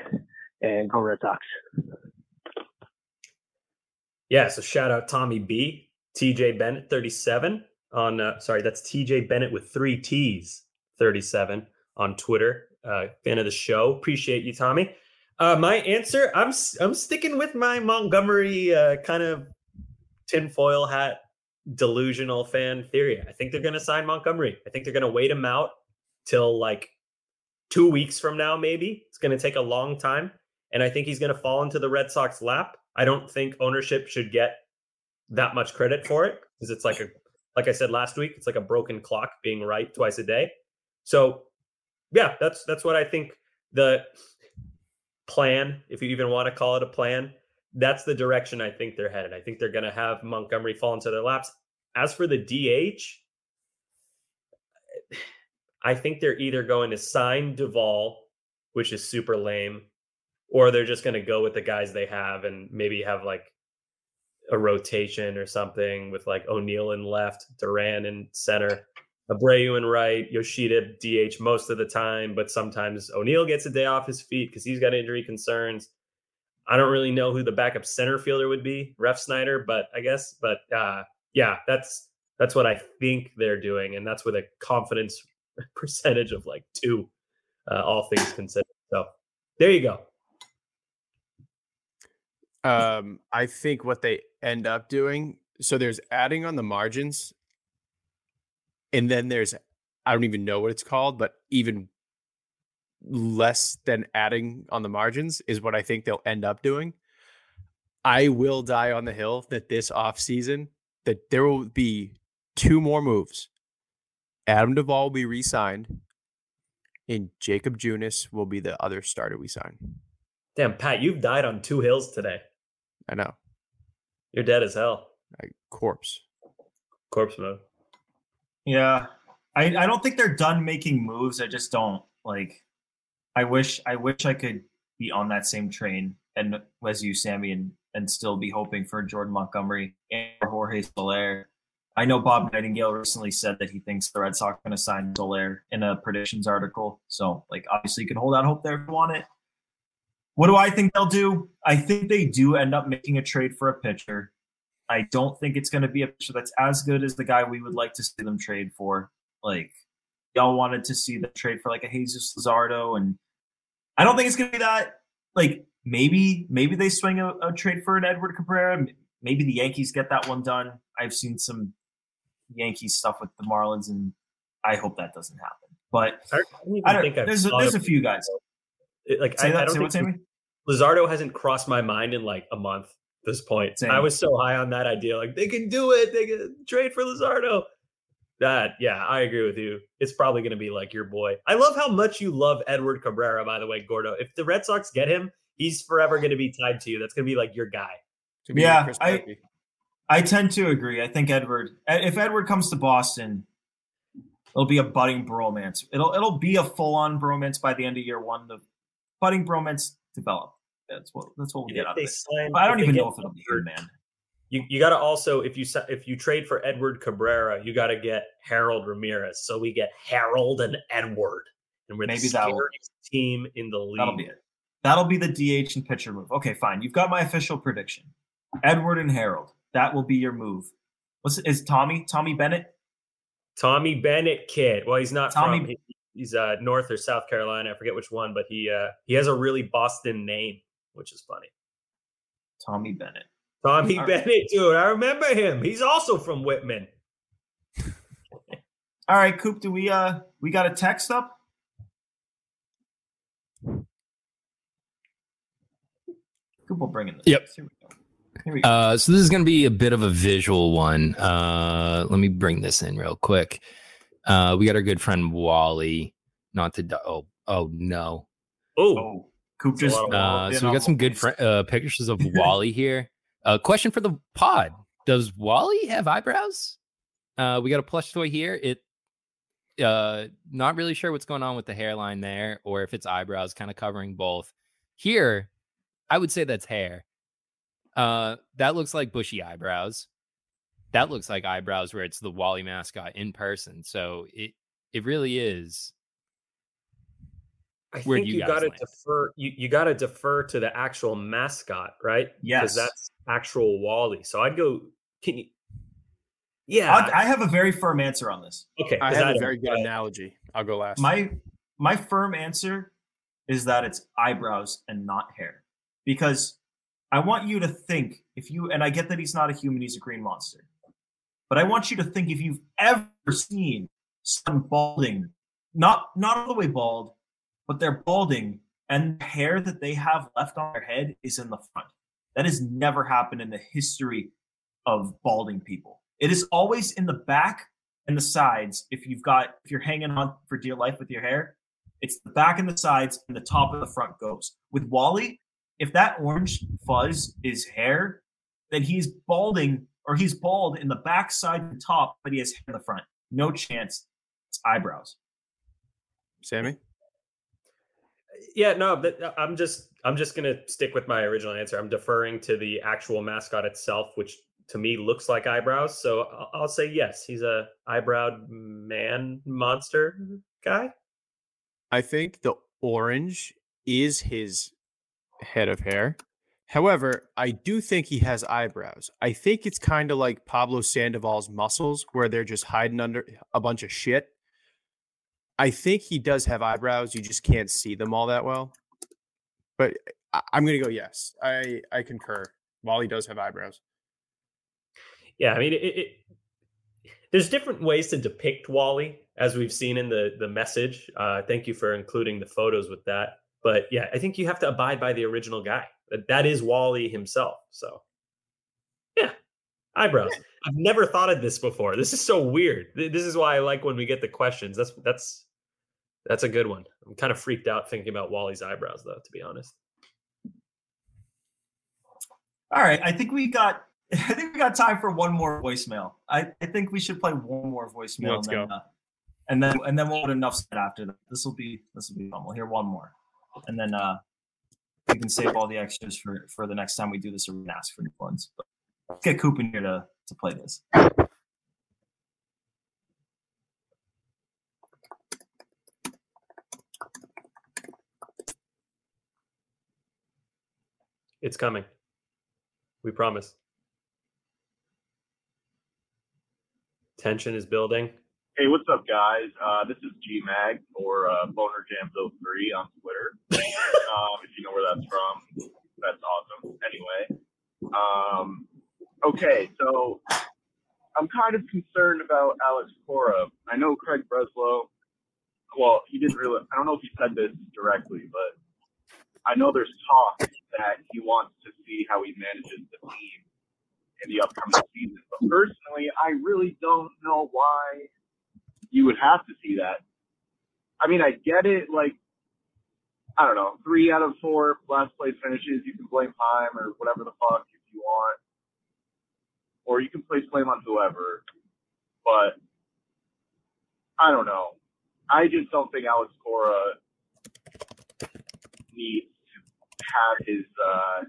and go Red Sox. Yeah, so shout out Tommy B, TJ Bennett 37 on uh, sorry, that's TJ Bennett with 3 T's 37 on Twitter. Uh, fan of the show. Appreciate you, Tommy. Uh, my answer, I'm I'm sticking with my Montgomery uh, kind of tinfoil hat delusional fan theory. I think they're going to sign Montgomery. I think they're going to wait him out till like two weeks from now, maybe. It's going to take a long time. And I think he's going to fall into the Red Sox lap. I don't think ownership should get that much credit for it because it's like a, like I said last week, it's like a broken clock being right twice a day. So yeah, that's that's what I think the plan, if you even want to call it a plan, that's the direction I think they're headed. I think they're going to have Montgomery fall into their laps. As for the DH, I think they're either going to sign Duvall, which is super lame, or they're just going to go with the guys they have and maybe have like a rotation or something with like O'Neill in left, Duran in center. Abreu and right, Yoshida DH most of the time, but sometimes O'Neill gets a day off his feet because he's got injury concerns. I don't really know who the backup center fielder would be, Refsnyder, but I guess, but uh, yeah, that's that's what I think they're doing, and that's with a confidence percentage of like two, uh, all things considered. So there you go. Um, I think what they end up doing, so there's adding on the margins and then there's I don't even know what it's called, but even less than adding on the margins is what I think they'll end up doing. I will die on the hill that this offseason that there will be two more moves. Adam Duvall will be re-signed, and Jakob Junis will be the other starter we sign. Damn, Pat, you've died on two hills today. I know. You're dead as hell. I, corpse. Corpse mode. Yeah. I, I don't think they're done making moves. I just don't like I wish I wish I could be on that same train and as you, Sammy, and and still be hoping for Jordan Montgomery and Jorge Soler. I know Bob Nightingale recently said that he thinks the Red Sox are going to sign Soler in a predictions article. So, like, obviously, you can hold out hope there if you want it. What do I think they'll do? I think they do end up making a trade for a pitcher. I don't think it's going to be a pitcher that's as good as the guy we would like to see them trade for. Like, y'all wanted to see the trade for like a Jesus Luzardo, and I don't think it's going to be that. Like, maybe maybe they swing a, a trade for an Edward Cabrera. Maybe the Yankees get that one done. I've seen some Yankees stuff with the Marlins, and I hope that doesn't happen. But I don't, I don't there's, a, there's a few guys. Like I, I, don't think Luzardo hasn't crossed my mind in like a month. At this point, Same. I was so high on that idea. Like they can do it. They can trade for Luzardo. That yeah, I agree with you. It's probably going to be like your boy. I love how much you love Edward Cabrera. By the way, Gordo. If the Red Sox get him, he's forever going to be tied to you. That's going to be like your guy. Yeah, I I tend to agree. I think Edward. Eh, if Edward comes to Boston, it'll be a budding bromance. It'll it'll be a full on bromance by the end of year one. The budding bromance develop. That's what that's what we get out of it. Sign, but I don't even know if it'll be him, man. You, you got to also if you if you trade for Edward Cabrera, you got to get Harold Ramirez. So we get Harold and Edward, and we're Maybe the scariest team in the league. That'll be it. That'll be the DH and pitcher move. Okay, fine. You've got my official prediction. Edward and Harold. That will be your move. What's is Tommy? Tommy Bennett? Tommy Bennett kid. Well, he's not Tommy. From, he's uh, North or South Carolina. I forget which one, but he uh, he has a really Boston name, which is funny. Tommy Bennett. Tommy Bennett, dude. I remember him. He's also from Whitman. All right, Coop. Do we uh we got a text up? Coop will bring in this. Yep. Here we go. Here we go. Uh, so this is going to be a bit of a visual one. Uh, let me bring this in real quick. Uh, we got our good friend Wally. Not to do- oh oh no. Oh, Coop just Uh, so we got some good fr- uh, pictures of Wally here. Uh, question for the pod: Does Wally have eyebrows? Uh, we got a plush toy here. It uh, not really sure what's going on with the hairline there, or if it's eyebrows, kind of covering both. Here, I would say that's hair. Uh, that looks like bushy eyebrows. That looks like eyebrows where it's the Wally mascot in person. So it it really is. I Where think you you, got to land? defer. You, you got to defer to the actual mascot, right? Yes. because that's actual Wally. So I'd go. Can you? Yeah, I, I have a very firm answer on this. okay. I have a very good analogy. I'll go last. My my firm answer is that it's eyebrows and not hair. Because I want you to think if you and I get that he's not a human, he's a green monster. But I want you to think if you've ever seen someone balding, not not all the way bald, but they're balding and the hair that they have left on their head is in the front. That has never happened in the history of balding people. It is always in the back and the sides. If you've got if you're hanging on for dear life with your hair, it's the back and the sides and the top of the front goes. With Wally, if that orange fuzz is hair, then he's balding or he's bald in the back side and top, but he has hair in the front. No chance. It's eyebrows. Sammy. Yeah, no, but uh, I'm just I'm just gonna stick with my original answer. I'm deferring to the actual mascot itself, which to me looks like eyebrows. So I'll, I'll say yes, he's a eyebrowed man monster guy. I think the orange is his head of hair. However, I do think he has eyebrows. I think it's kind of like Pablo Sandoval's muscles, where they're just hiding under a bunch of shit. I think he does have eyebrows. You just can't see them all that well. But I- I'm gonna go yes. I I concur. Wally does have eyebrows. Yeah, I mean, it, it, there's different ways to depict Wally, as we've seen in the the message. Uh, thank you for including the photos with that. But yeah, I think you have to abide by the original guy. That that is Wally himself. So eyebrows. I've never thought of this before. This is so weird. This is why I like when we get the questions. That's that's that's a good one. I'm kind of freaked out thinking about Wally's eyebrows, though. To be honest. All right, I think we got I think we got time for one more voicemail. I, I think we should play one more voicemail. Let's and then, go. Uh, and then and then we'll have enough said after that. This will be this will be fun. We'll hear one more, and then uh, we can save all the extras for for the next time we do this, or we can ask for new ones. But let's get Coop in here to to play this. It's coming. We promise. Tension is building. Hey, what's up, guys? Uh, this is G Mag or uh, Boner Jams 03 on Twitter. um, if you know where that's from, that's awesome. Anyway, um, okay, so I'm kind of concerned about Alex Cora. I know Craig Breslow. Well, he didn't really. I don't know if he said this directly, but I know there's talk that he wants to see how he manages the team in the upcoming season. But personally, I really don't know why you would have to see that. I mean, I get it. Like, I don't know, three out of four last place finishes, you can blame Chaim or whatever the fuck if you want, or you can place blame on whoever. But I don't know. I just don't think Alex Cora needs to have his uh,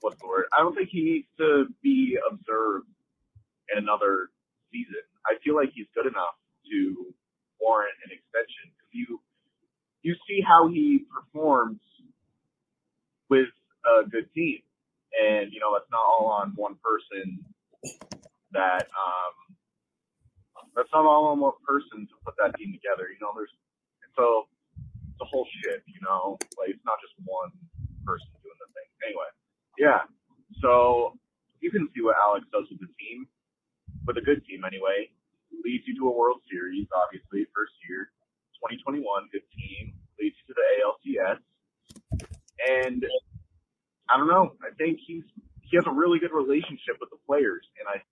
what's the word? I don't think he needs to be observed in another season. I feel like he's good enough to warrant an extension because you you see how he performs with a good team, and you know that's not all on one person. That um, that's not all on one person to put that team together. You know, there's so it's a whole shit. You know, like it's not just one person doing the thing. Anyway, yeah. So you can see what Alex does with the team, with a good team anyway. Leads you to a World Series, obviously, first year. 2021, good team. Leads you to the ALCS. And I don't know. I think he's he has a really good relationship with the players, and I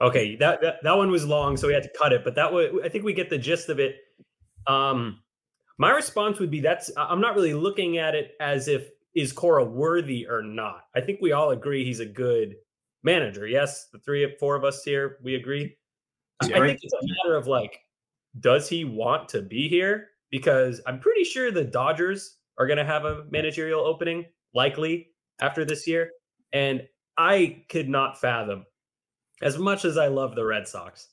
Okay, that, that that one was long, so we had to cut it. But that was, I think we get the gist of it. Um, my response would be that's I'm not really looking at it as if is Cora worthy or not. I think we all agree he's a good manager. Yes, the three, four of us here, we agree. I think it's a matter of like, does he want to be here? Because I'm pretty sure the Dodgers are going to have a managerial opening likely after this year, and I could not fathom as much as I love the Red Sox,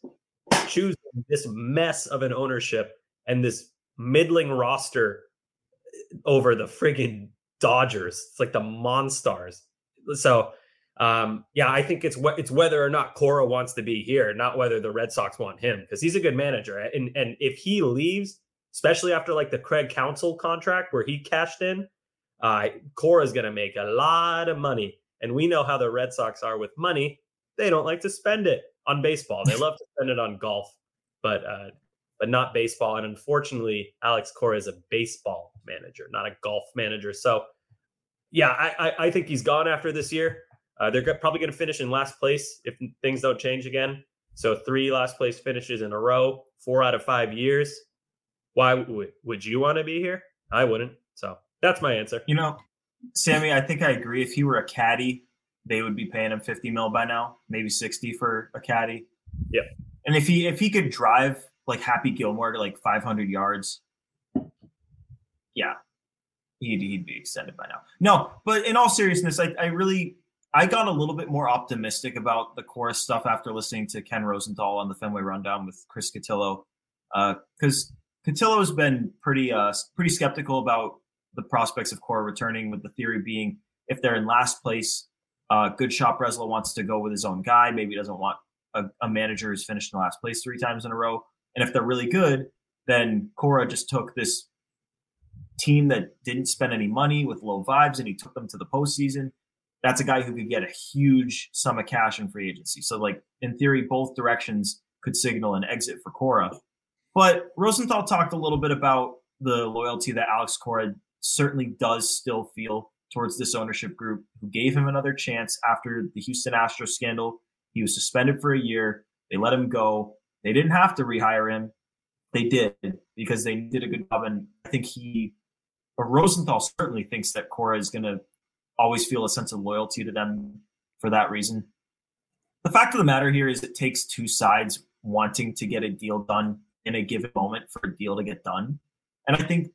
choosing this mess of an ownership and this middling roster over the friggin' Dodgers. It's like the Monstars. So, um, yeah, I think it's it's whether or not Cora wants to be here, not whether the Red Sox want him, because he's a good manager. And and if he leaves, especially after like the Craig Counsell contract where he cashed in, uh, Cora's going to make a lot of money. And we know how the Red Sox are with money they don't like to spend it on baseball. They love to spend it on golf, but uh, but not baseball. And unfortunately, Alex Cora is a baseball manager, not a golf manager. So, yeah, I, I, I think he's gone after this year. Uh, they're probably going to finish in last place if things don't change again. So three last place finishes in a row, four out of five years. Why would would you want to be here? I wouldn't. So that's my answer. You know, Sammy, I think I agree. If he were a caddy, they would be paying him 50 mil by now, maybe 60 for a caddy. Yeah. And if he if he could drive like Happy Gilmore to like 500 yards, yeah, he'd, he'd be extended by now. No, but in all seriousness, I, I really I got a little bit more optimistic about the Cora stuff after listening to Ken Rosenthal on the Fenway Rundown with Chris Cotillo, because uh, Cotillo has been pretty uh pretty skeptical about the prospects of Cora returning, with the theory being if they're in last place, uh, good shot Breslow wants to go with his own guy. Maybe he doesn't want a, a, manager who's finished in last place three times in a row. And if they're really good, then Cora just took this team that didn't spend any money with low vibes and he took them to the postseason. That's a guy who could get a huge sum of cash in free agency. So, like in theory, both directions could signal an exit for Cora. But Rosenthal talked a little bit about the loyalty that Alex Cora certainly does still feel towards this ownership group who gave him another chance after the Houston Astros scandal. He was suspended for a year. They let him go. They didn't have to rehire him. They did because they did a good job. And I think he, or Rosenthal certainly thinks that Cora is going to always feel a sense of loyalty to them for that reason. The fact of the matter here is it takes two sides wanting to get a deal done in a given moment for a deal to get done. And I think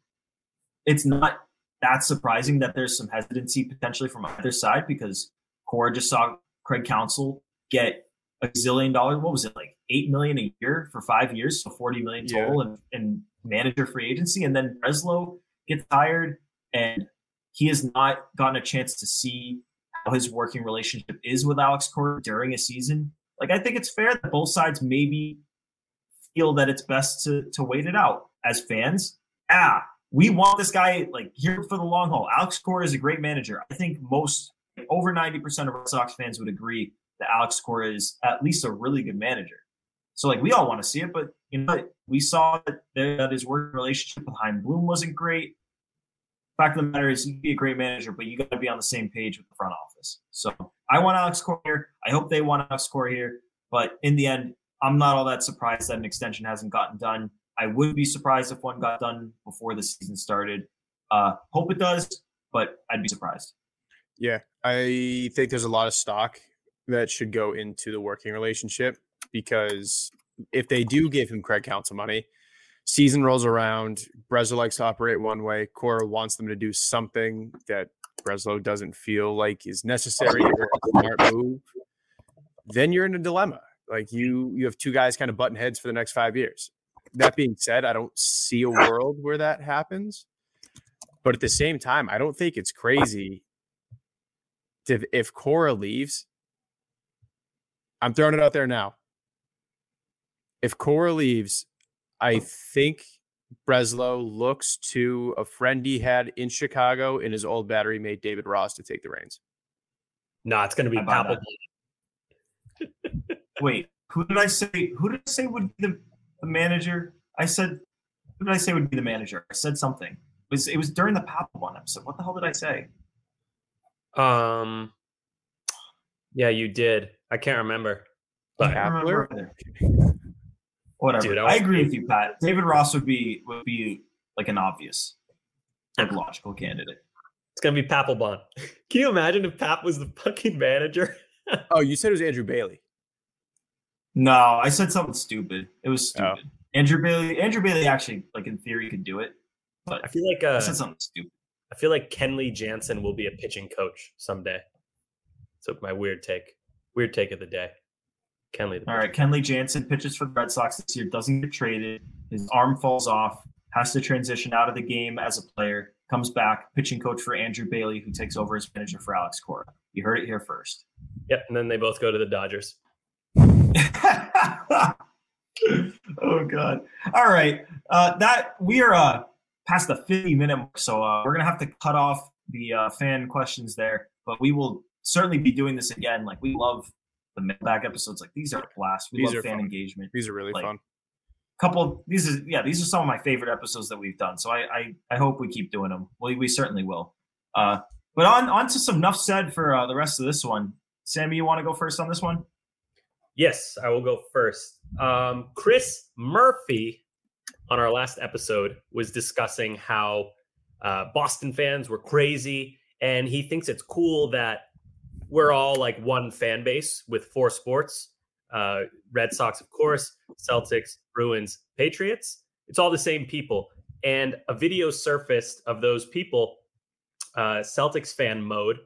it's not that surprising that there's some hesitancy potentially from either side because Cora just saw Craig Counsell get a zillion dollars. What was it like eight million a year for five years, so forty million total, yeah. and, and manager free agency. And then Breslow gets hired, and he has not gotten a chance to see how his working relationship is with Alex Cora during a season. Like I think it's fair that both sides maybe feel that it's best to to wait it out as fans. Ah, we want this guy like here for the long haul. Alex Cora is a great manager. I think most over 90% of Red Sox fans would agree that Alex Cora is at least a really good manager. So like we all want to see it, but you know we saw that, that his working relationship with Chaim Bloom wasn't great. Fact of the matter is, you can be a great manager, but you got to be on the same page with the front office. So I want Alex Cora here. I hope they want Alex Cora here. But in the end, I'm not all that surprised that an extension hasn't gotten done. I would be surprised if one got done before the season started. Uh, hope it does, but I'd be surprised. Yeah, I think there's a lot of stock that should go into the working relationship because if they do give him Craig Counsell money, season rolls around, Breslow likes to operate one way, Cora wants them to do something that Breslow doesn't feel like is necessary or a smart move, then you're in a dilemma. Like you you have two guys kind of button heads for the next five years that being said, I don't see a world where that happens. But at the same time, I don't think it's crazy to, if Cora leaves. I'm throwing it out there now. If Cora leaves, I think Breslow looks to a friend he had in Chicago in his old battery mate David Ross to take the reins. No, nah, it's going to be Papelbon. Wait, who did I say? Who did I say would be the the manager. I said, who did I say would be the manager? I said something. It was it was during the Papelbon episode. What the hell did I say? Um, yeah, you did. I can't remember. But I don't remember either. Whatever. Dude, I I, agree with you, Pat. David Ross would be would be like an obvious, like logical candidate. it's gonna be Papelbon. Can you imagine if Pap was the fucking manager? Oh, you said it was Andrew Bailey. No, I said something stupid. It was stupid. Andrew Bailey. Andrew Bailey actually, like in theory, could do it. But I feel like I uh, said something stupid. I feel like Kenley Jansen will be a pitching coach someday. So my weird take, weird take of the day. Kenley. The All right, Kenley Jansen pitches for the Red Sox this year. Doesn't get traded. His arm falls off. Has to transition out of the game as a player. Comes back, pitching coach for Andrew Bailey, who takes over as manager for Alex Cora. You heard it here first. Yep, and then they both go to the Dodgers. oh god. All right. Uh that we are uh past the 50 minute mark so uh we're gonna have to cut off the uh fan questions there but we will certainly be doing this again. Like we love the mailbag episodes. Like these are a blast. We These love fan fun. engagement. These are really Like, fun. couple these is yeah these are some of my favorite episodes that we've done so i i, I hope we keep doing them we, we certainly will. Uh but on on to some enough said for uh, the rest of this one. Sammy you want to go first on this one Yes, I will go first. Um, Chris Murphy on our last episode was discussing how uh, Boston fans were crazy, and he thinks it's cool that we're all like one fan base with four sports uh, Red Sox, of course, Celtics, Bruins, Patriots. It's all the same people. And a video surfaced of those people, uh, Celtics fan mode,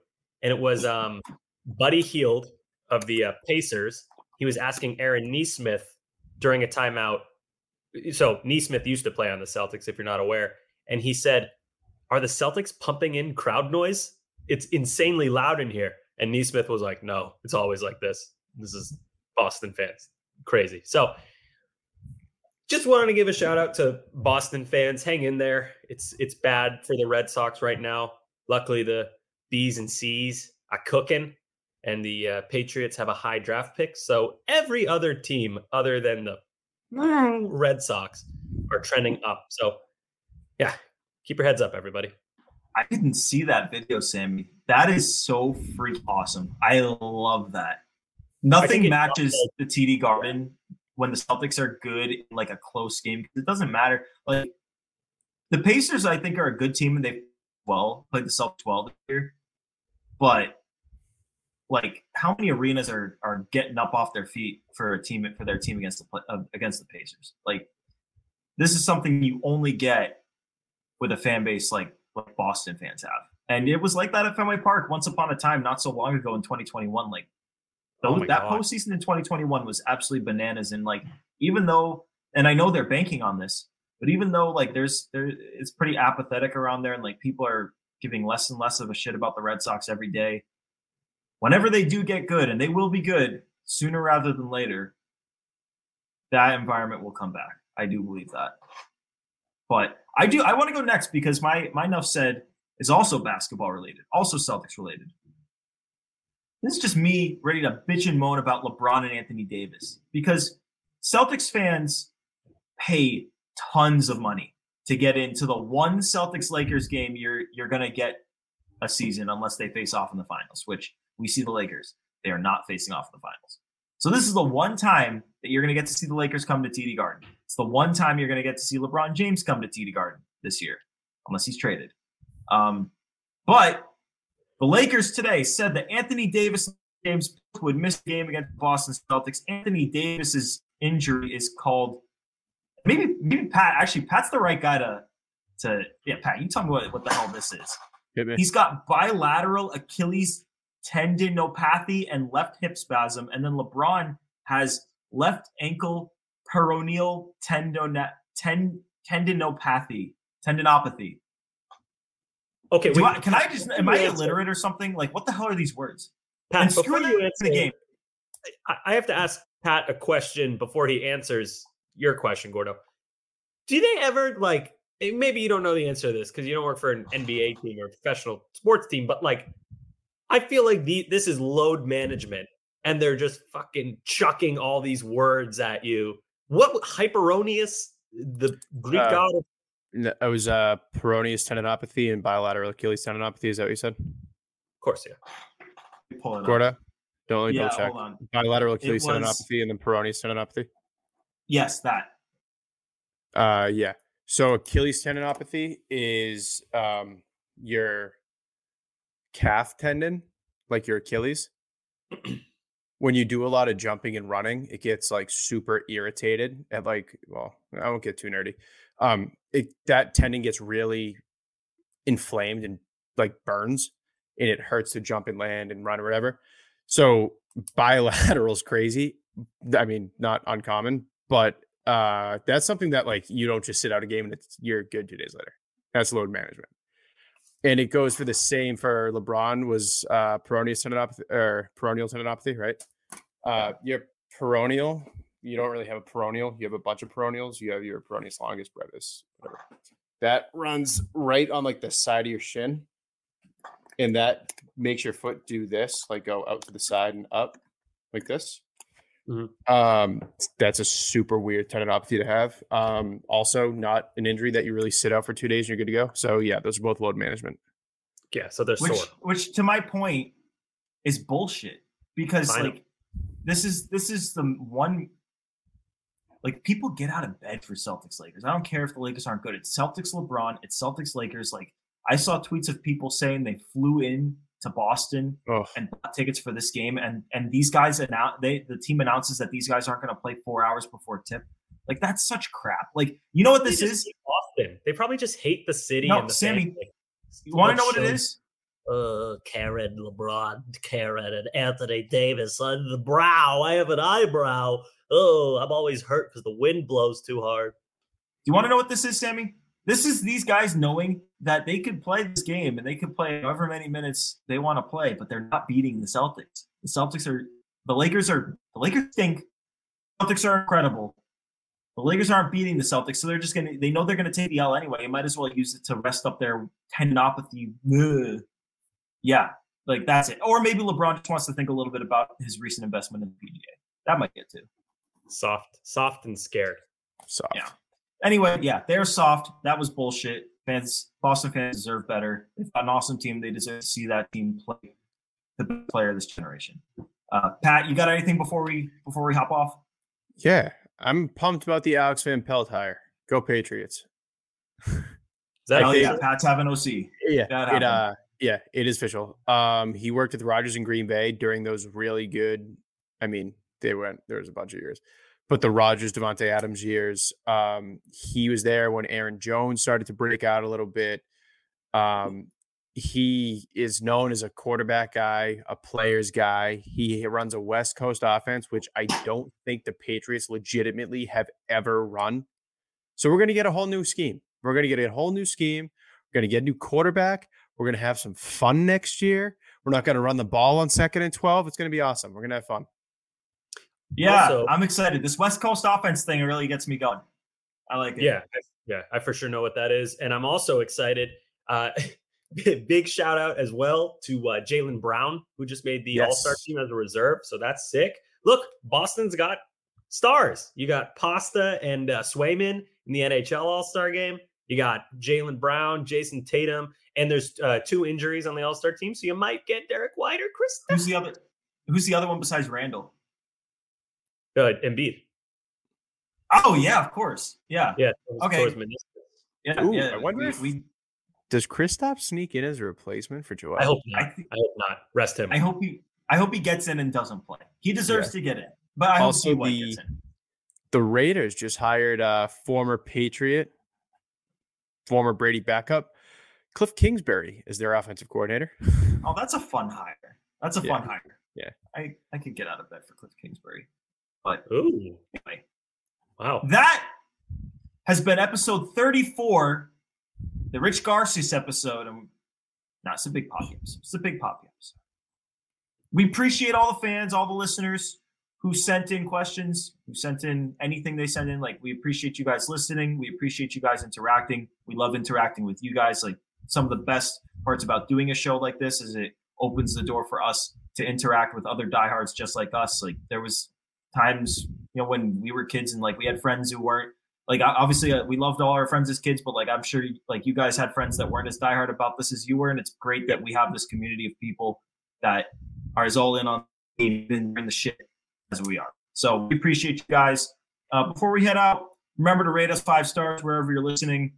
and it was um, Buddy Hield of the uh, Pacers. He was asking Aaron Nesmith during a timeout. So Nesmith used to play on the Celtics, if you're not aware, and he said, "Are the Celtics pumping in crowd noise? It's insanely loud in here." And Nesmith was like, "No, it's always like this. This is Boston fans, crazy." So just wanted to give a shout out to Boston fans. Hang in there. It's it's bad for the Red Sox right now. Luckily, the B's and C's are cooking, and the uh, Patriots have a high draft pick. So every other team other than the Red Sox are trending up. So yeah, keep your heads up, everybody. I didn't see that video, Sammy. That is so freak awesome. I love that. Nothing matches the TD Garden when the Celtics are good in like a close game. It doesn't matter. Like the Pacers, I think, are a good team and they well played the Celtics well this year. But like, how many arenas are are getting up off their feet for a team for their team against the uh, against the Pacers? Like, this is something you only get with a fan base like like Boston fans have. And it was like that at Fenway Park once upon a time, not so long ago in 2021. Like Oh those, that God. postseason in 2021 was absolutely bananas. And like, even though, and I know they're banking on this, but even though like there's there, it's pretty apathetic around there, and like people are giving less and less of a shit about the Red Sox every day. Whenever they do get good, and they will be good sooner rather than later, that environment will come back. I do believe that. But I do. I want to go next because my my enough said is also basketball related, also Celtics related. This is just me ready to bitch and moan about LeBron and Anthony Davis because Celtics fans pay tons of money to get into the one Celtics Lakers game you're you're gonna get a season unless they face off in the finals, which we see the Lakers. They are not facing off in the finals. So this is the one time that you're going to get to see the Lakers come to TD Garden. It's the one time you're going to get to see LeBron James come to TD Garden this year, unless he's traded. Um, but the Lakers today said that Anthony Davis and James would miss the game against the Boston Celtics. Anthony Davis's injury is called maybe maybe Pat. Actually, Pat's the right guy to to yeah. Pat, you tell me what, what the hell this is. He's got bilateral Achilles tendinopathy and left hip spasm, and then LeBron has left ankle peroneal tendon ten, tendinopathy tendinopathy. Okay, wait, I, can I just am I illiterate or something? Like what the hell are these words? Pat, and before screw you answer the game. I- have to ask Pat a question before he answers your question, Gordo. Do they ever like? Maybe you don't know the answer to this because you don't work for an NBA team or a professional sports team, but like, I feel like the, this is load management, and they're just fucking chucking all these words at you. What hyperonius? The Greek Uh, god of No, It was uh, peroneus tendinopathy and bilateral Achilles tendinopathy. Is that what you said? Of course, yeah. Pull it. Gorda, don't let me Yeah, double check. hold on. Bilateral Achilles was- tendinopathy and then Peyronie's tendinopathy. Yes, that. Uh, yeah. So Achilles tendinopathy is um your calf tendon, like your Achilles. when you do a lot of jumping and running, it gets like super irritated at like, well, I won't get too nerdy. Um, it that tendon gets really inflamed and like burns, and it hurts to jump and land and run or whatever. So bilateral is crazy. I mean, not uncommon, but uh that's something that like you don't just sit out a game and it's you're good two days later. That's load management. And it goes for the same for LeBron was uh peroneal tendinopathy or peroneal tendinopathy, right? Uh your peroneal, you don't really have a peroneal, you have a bunch of peroneals, you have your peroneus longus brevis, whatever. That runs right on like the side of your shin. And that makes your foot do this, like go out to the side and up like this. Um, that's a super weird tendinopathy to have. Um, also not an injury that you really sit out for two days and you're good to go. So yeah, those are both load management. Yeah, so they're which, sore. which to my point is bullshit because I know. like this is this is the one like people get out of bed for Celtics Lakers. I don't care if the Lakers aren't good. It's Celtics LeBron. It's Celtics Lakers. Like I saw tweets of people saying they flew in to Boston and bought tickets for this game, and and these guys announce they the team announces that these guys aren't going to play four hours before tip. Like that's such crap. Like you know what this is? hate Boston. They probably just hate the city No, and the Sammy, fans. Like, You want to know what it is? Uh, Karen LeBron, Karen and Anthony Davis on the brow. I have an eyebrow. Oh, I'm always hurt because the wind blows too hard. Do you want to know what this is, Sammy? This is these guys knowing that they could play this game and they could play however many minutes they want to play, but they're not beating the Celtics. The Celtics are the Lakers are the Lakers stink. Celtics are incredible. The Lakers aren't beating the Celtics, so they're just gonna they know they're gonna take the L anyway. You might as well use it to rest up their tendinopathy. Ugh. Yeah, like that's it. Or maybe LeBron just wants to think a little bit about his recent investment in the PGA. That might get too. Soft, soft and scared. Soft. Yeah. Anyway, yeah, they're soft. That was bullshit. Fans, Boston fans deserve better. They've got an awesome team. They deserve to see that team play the best player of this generation. Uh, Pat, you got anything before we before we hop off? Yeah. I'm pumped about the Alex Van Pelt hire. Go Patriots. Hell I think- yeah, Pat's having OC. Yeah, That it uh yeah, it is official. Um he worked with Rodgers in Green Bay during those really good I mean, they went there was a bunch of years. But the Rodgers Davante Adams years, um he was there when Aaron Jones started to break out a little bit. Um he is known as a quarterback guy, a player's guy. He runs a West Coast offense, which I don't think the Patriots legitimately have ever run. So we're going to get a whole new scheme. We're going to get a whole new scheme. We're going to get a new quarterback. We're going to have some fun next year. We're not going to run the ball on second and 12. It's going to be awesome. We're going to have fun. Yeah, Also- I'm excited. This West Coast offense thing really gets me going. I like it. Yeah, yeah, I for sure know what that is, and I'm also excited. Uh, big shout out as well to uh, Jaylen Brown, who just made the Yes. All Star team as a reserve, so that's sick. Look, Boston's got stars. You got Pasta and uh, Swayman in the NHL All Star game. You got Jaylen Brown, Jayson Tatum, and there's uh, two injuries on the All Star team, so you might get Derrick White or Chris Who's the other? Who's the other one besides Randle? Uh, Embiid. Oh yeah, of course. Yeah. Yeah. Okay. towards meniscus. Yeah. Ooh, yeah. I wonder we, if- we Does Kristaps sneak in as a replacement for Joel? I hope not. I I, hope not. Rest him. I hope he I hope he gets in and doesn't play. He deserves Yeah. to get in. But I Also, hope he the- gets in. the Raiders just hired a former Patriot, former Brady backup, Kliff Kingsbury as their offensive coordinator. Oh, that's a fun hire. That's a Yeah. fun hire. Yeah. I, I could get out of bed for Kliff Kingsbury. But Ooh, anyway, wow. that has been episode 34, the Rich Garces episode. And no, it's a big pop episode. It's a big pop episode. We appreciate all the fans, all the listeners who sent in questions, who sent in anything they sent in. Like, we appreciate you guys listening. We appreciate you guys interacting. We love interacting with you guys. Like, some of the best parts about doing a show like this is it opens the door for us to interact with other diehards just like us. Like, there was times, you know, when we were kids and like we had friends who weren't like obviously uh, we loved all our friends as kids, but like I'm sure like you guys had friends that weren't as diehard about this as you were, and it's great that we have this community of people that are as all in on even in the shit as we are. So we appreciate you guys. Uh, before we head out, remember to rate us five stars wherever you're listening.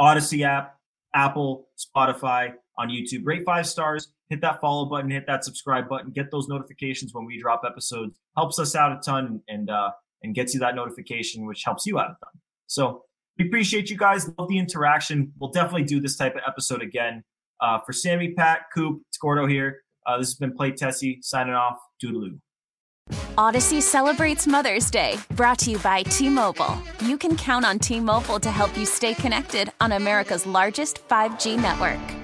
Audacy app, Apple, Spotify, on YouTube. Rate five stars, hit that follow button, hit that subscribe button, get those notifications when we drop episodes. Helps us out a ton and uh, and gets you that notification, which helps you out a ton. So we appreciate you guys. Love the interaction. We'll definitely do this type of episode again. Uh, for Sammy, Pat, Coop, it's Gordo here. Uh, this has been Play Tessie signing off. Doodaloo. Audacy celebrates Mother's Day, brought to you by T Mobile. You can count on T Mobile to help you stay connected on America's largest 5G network.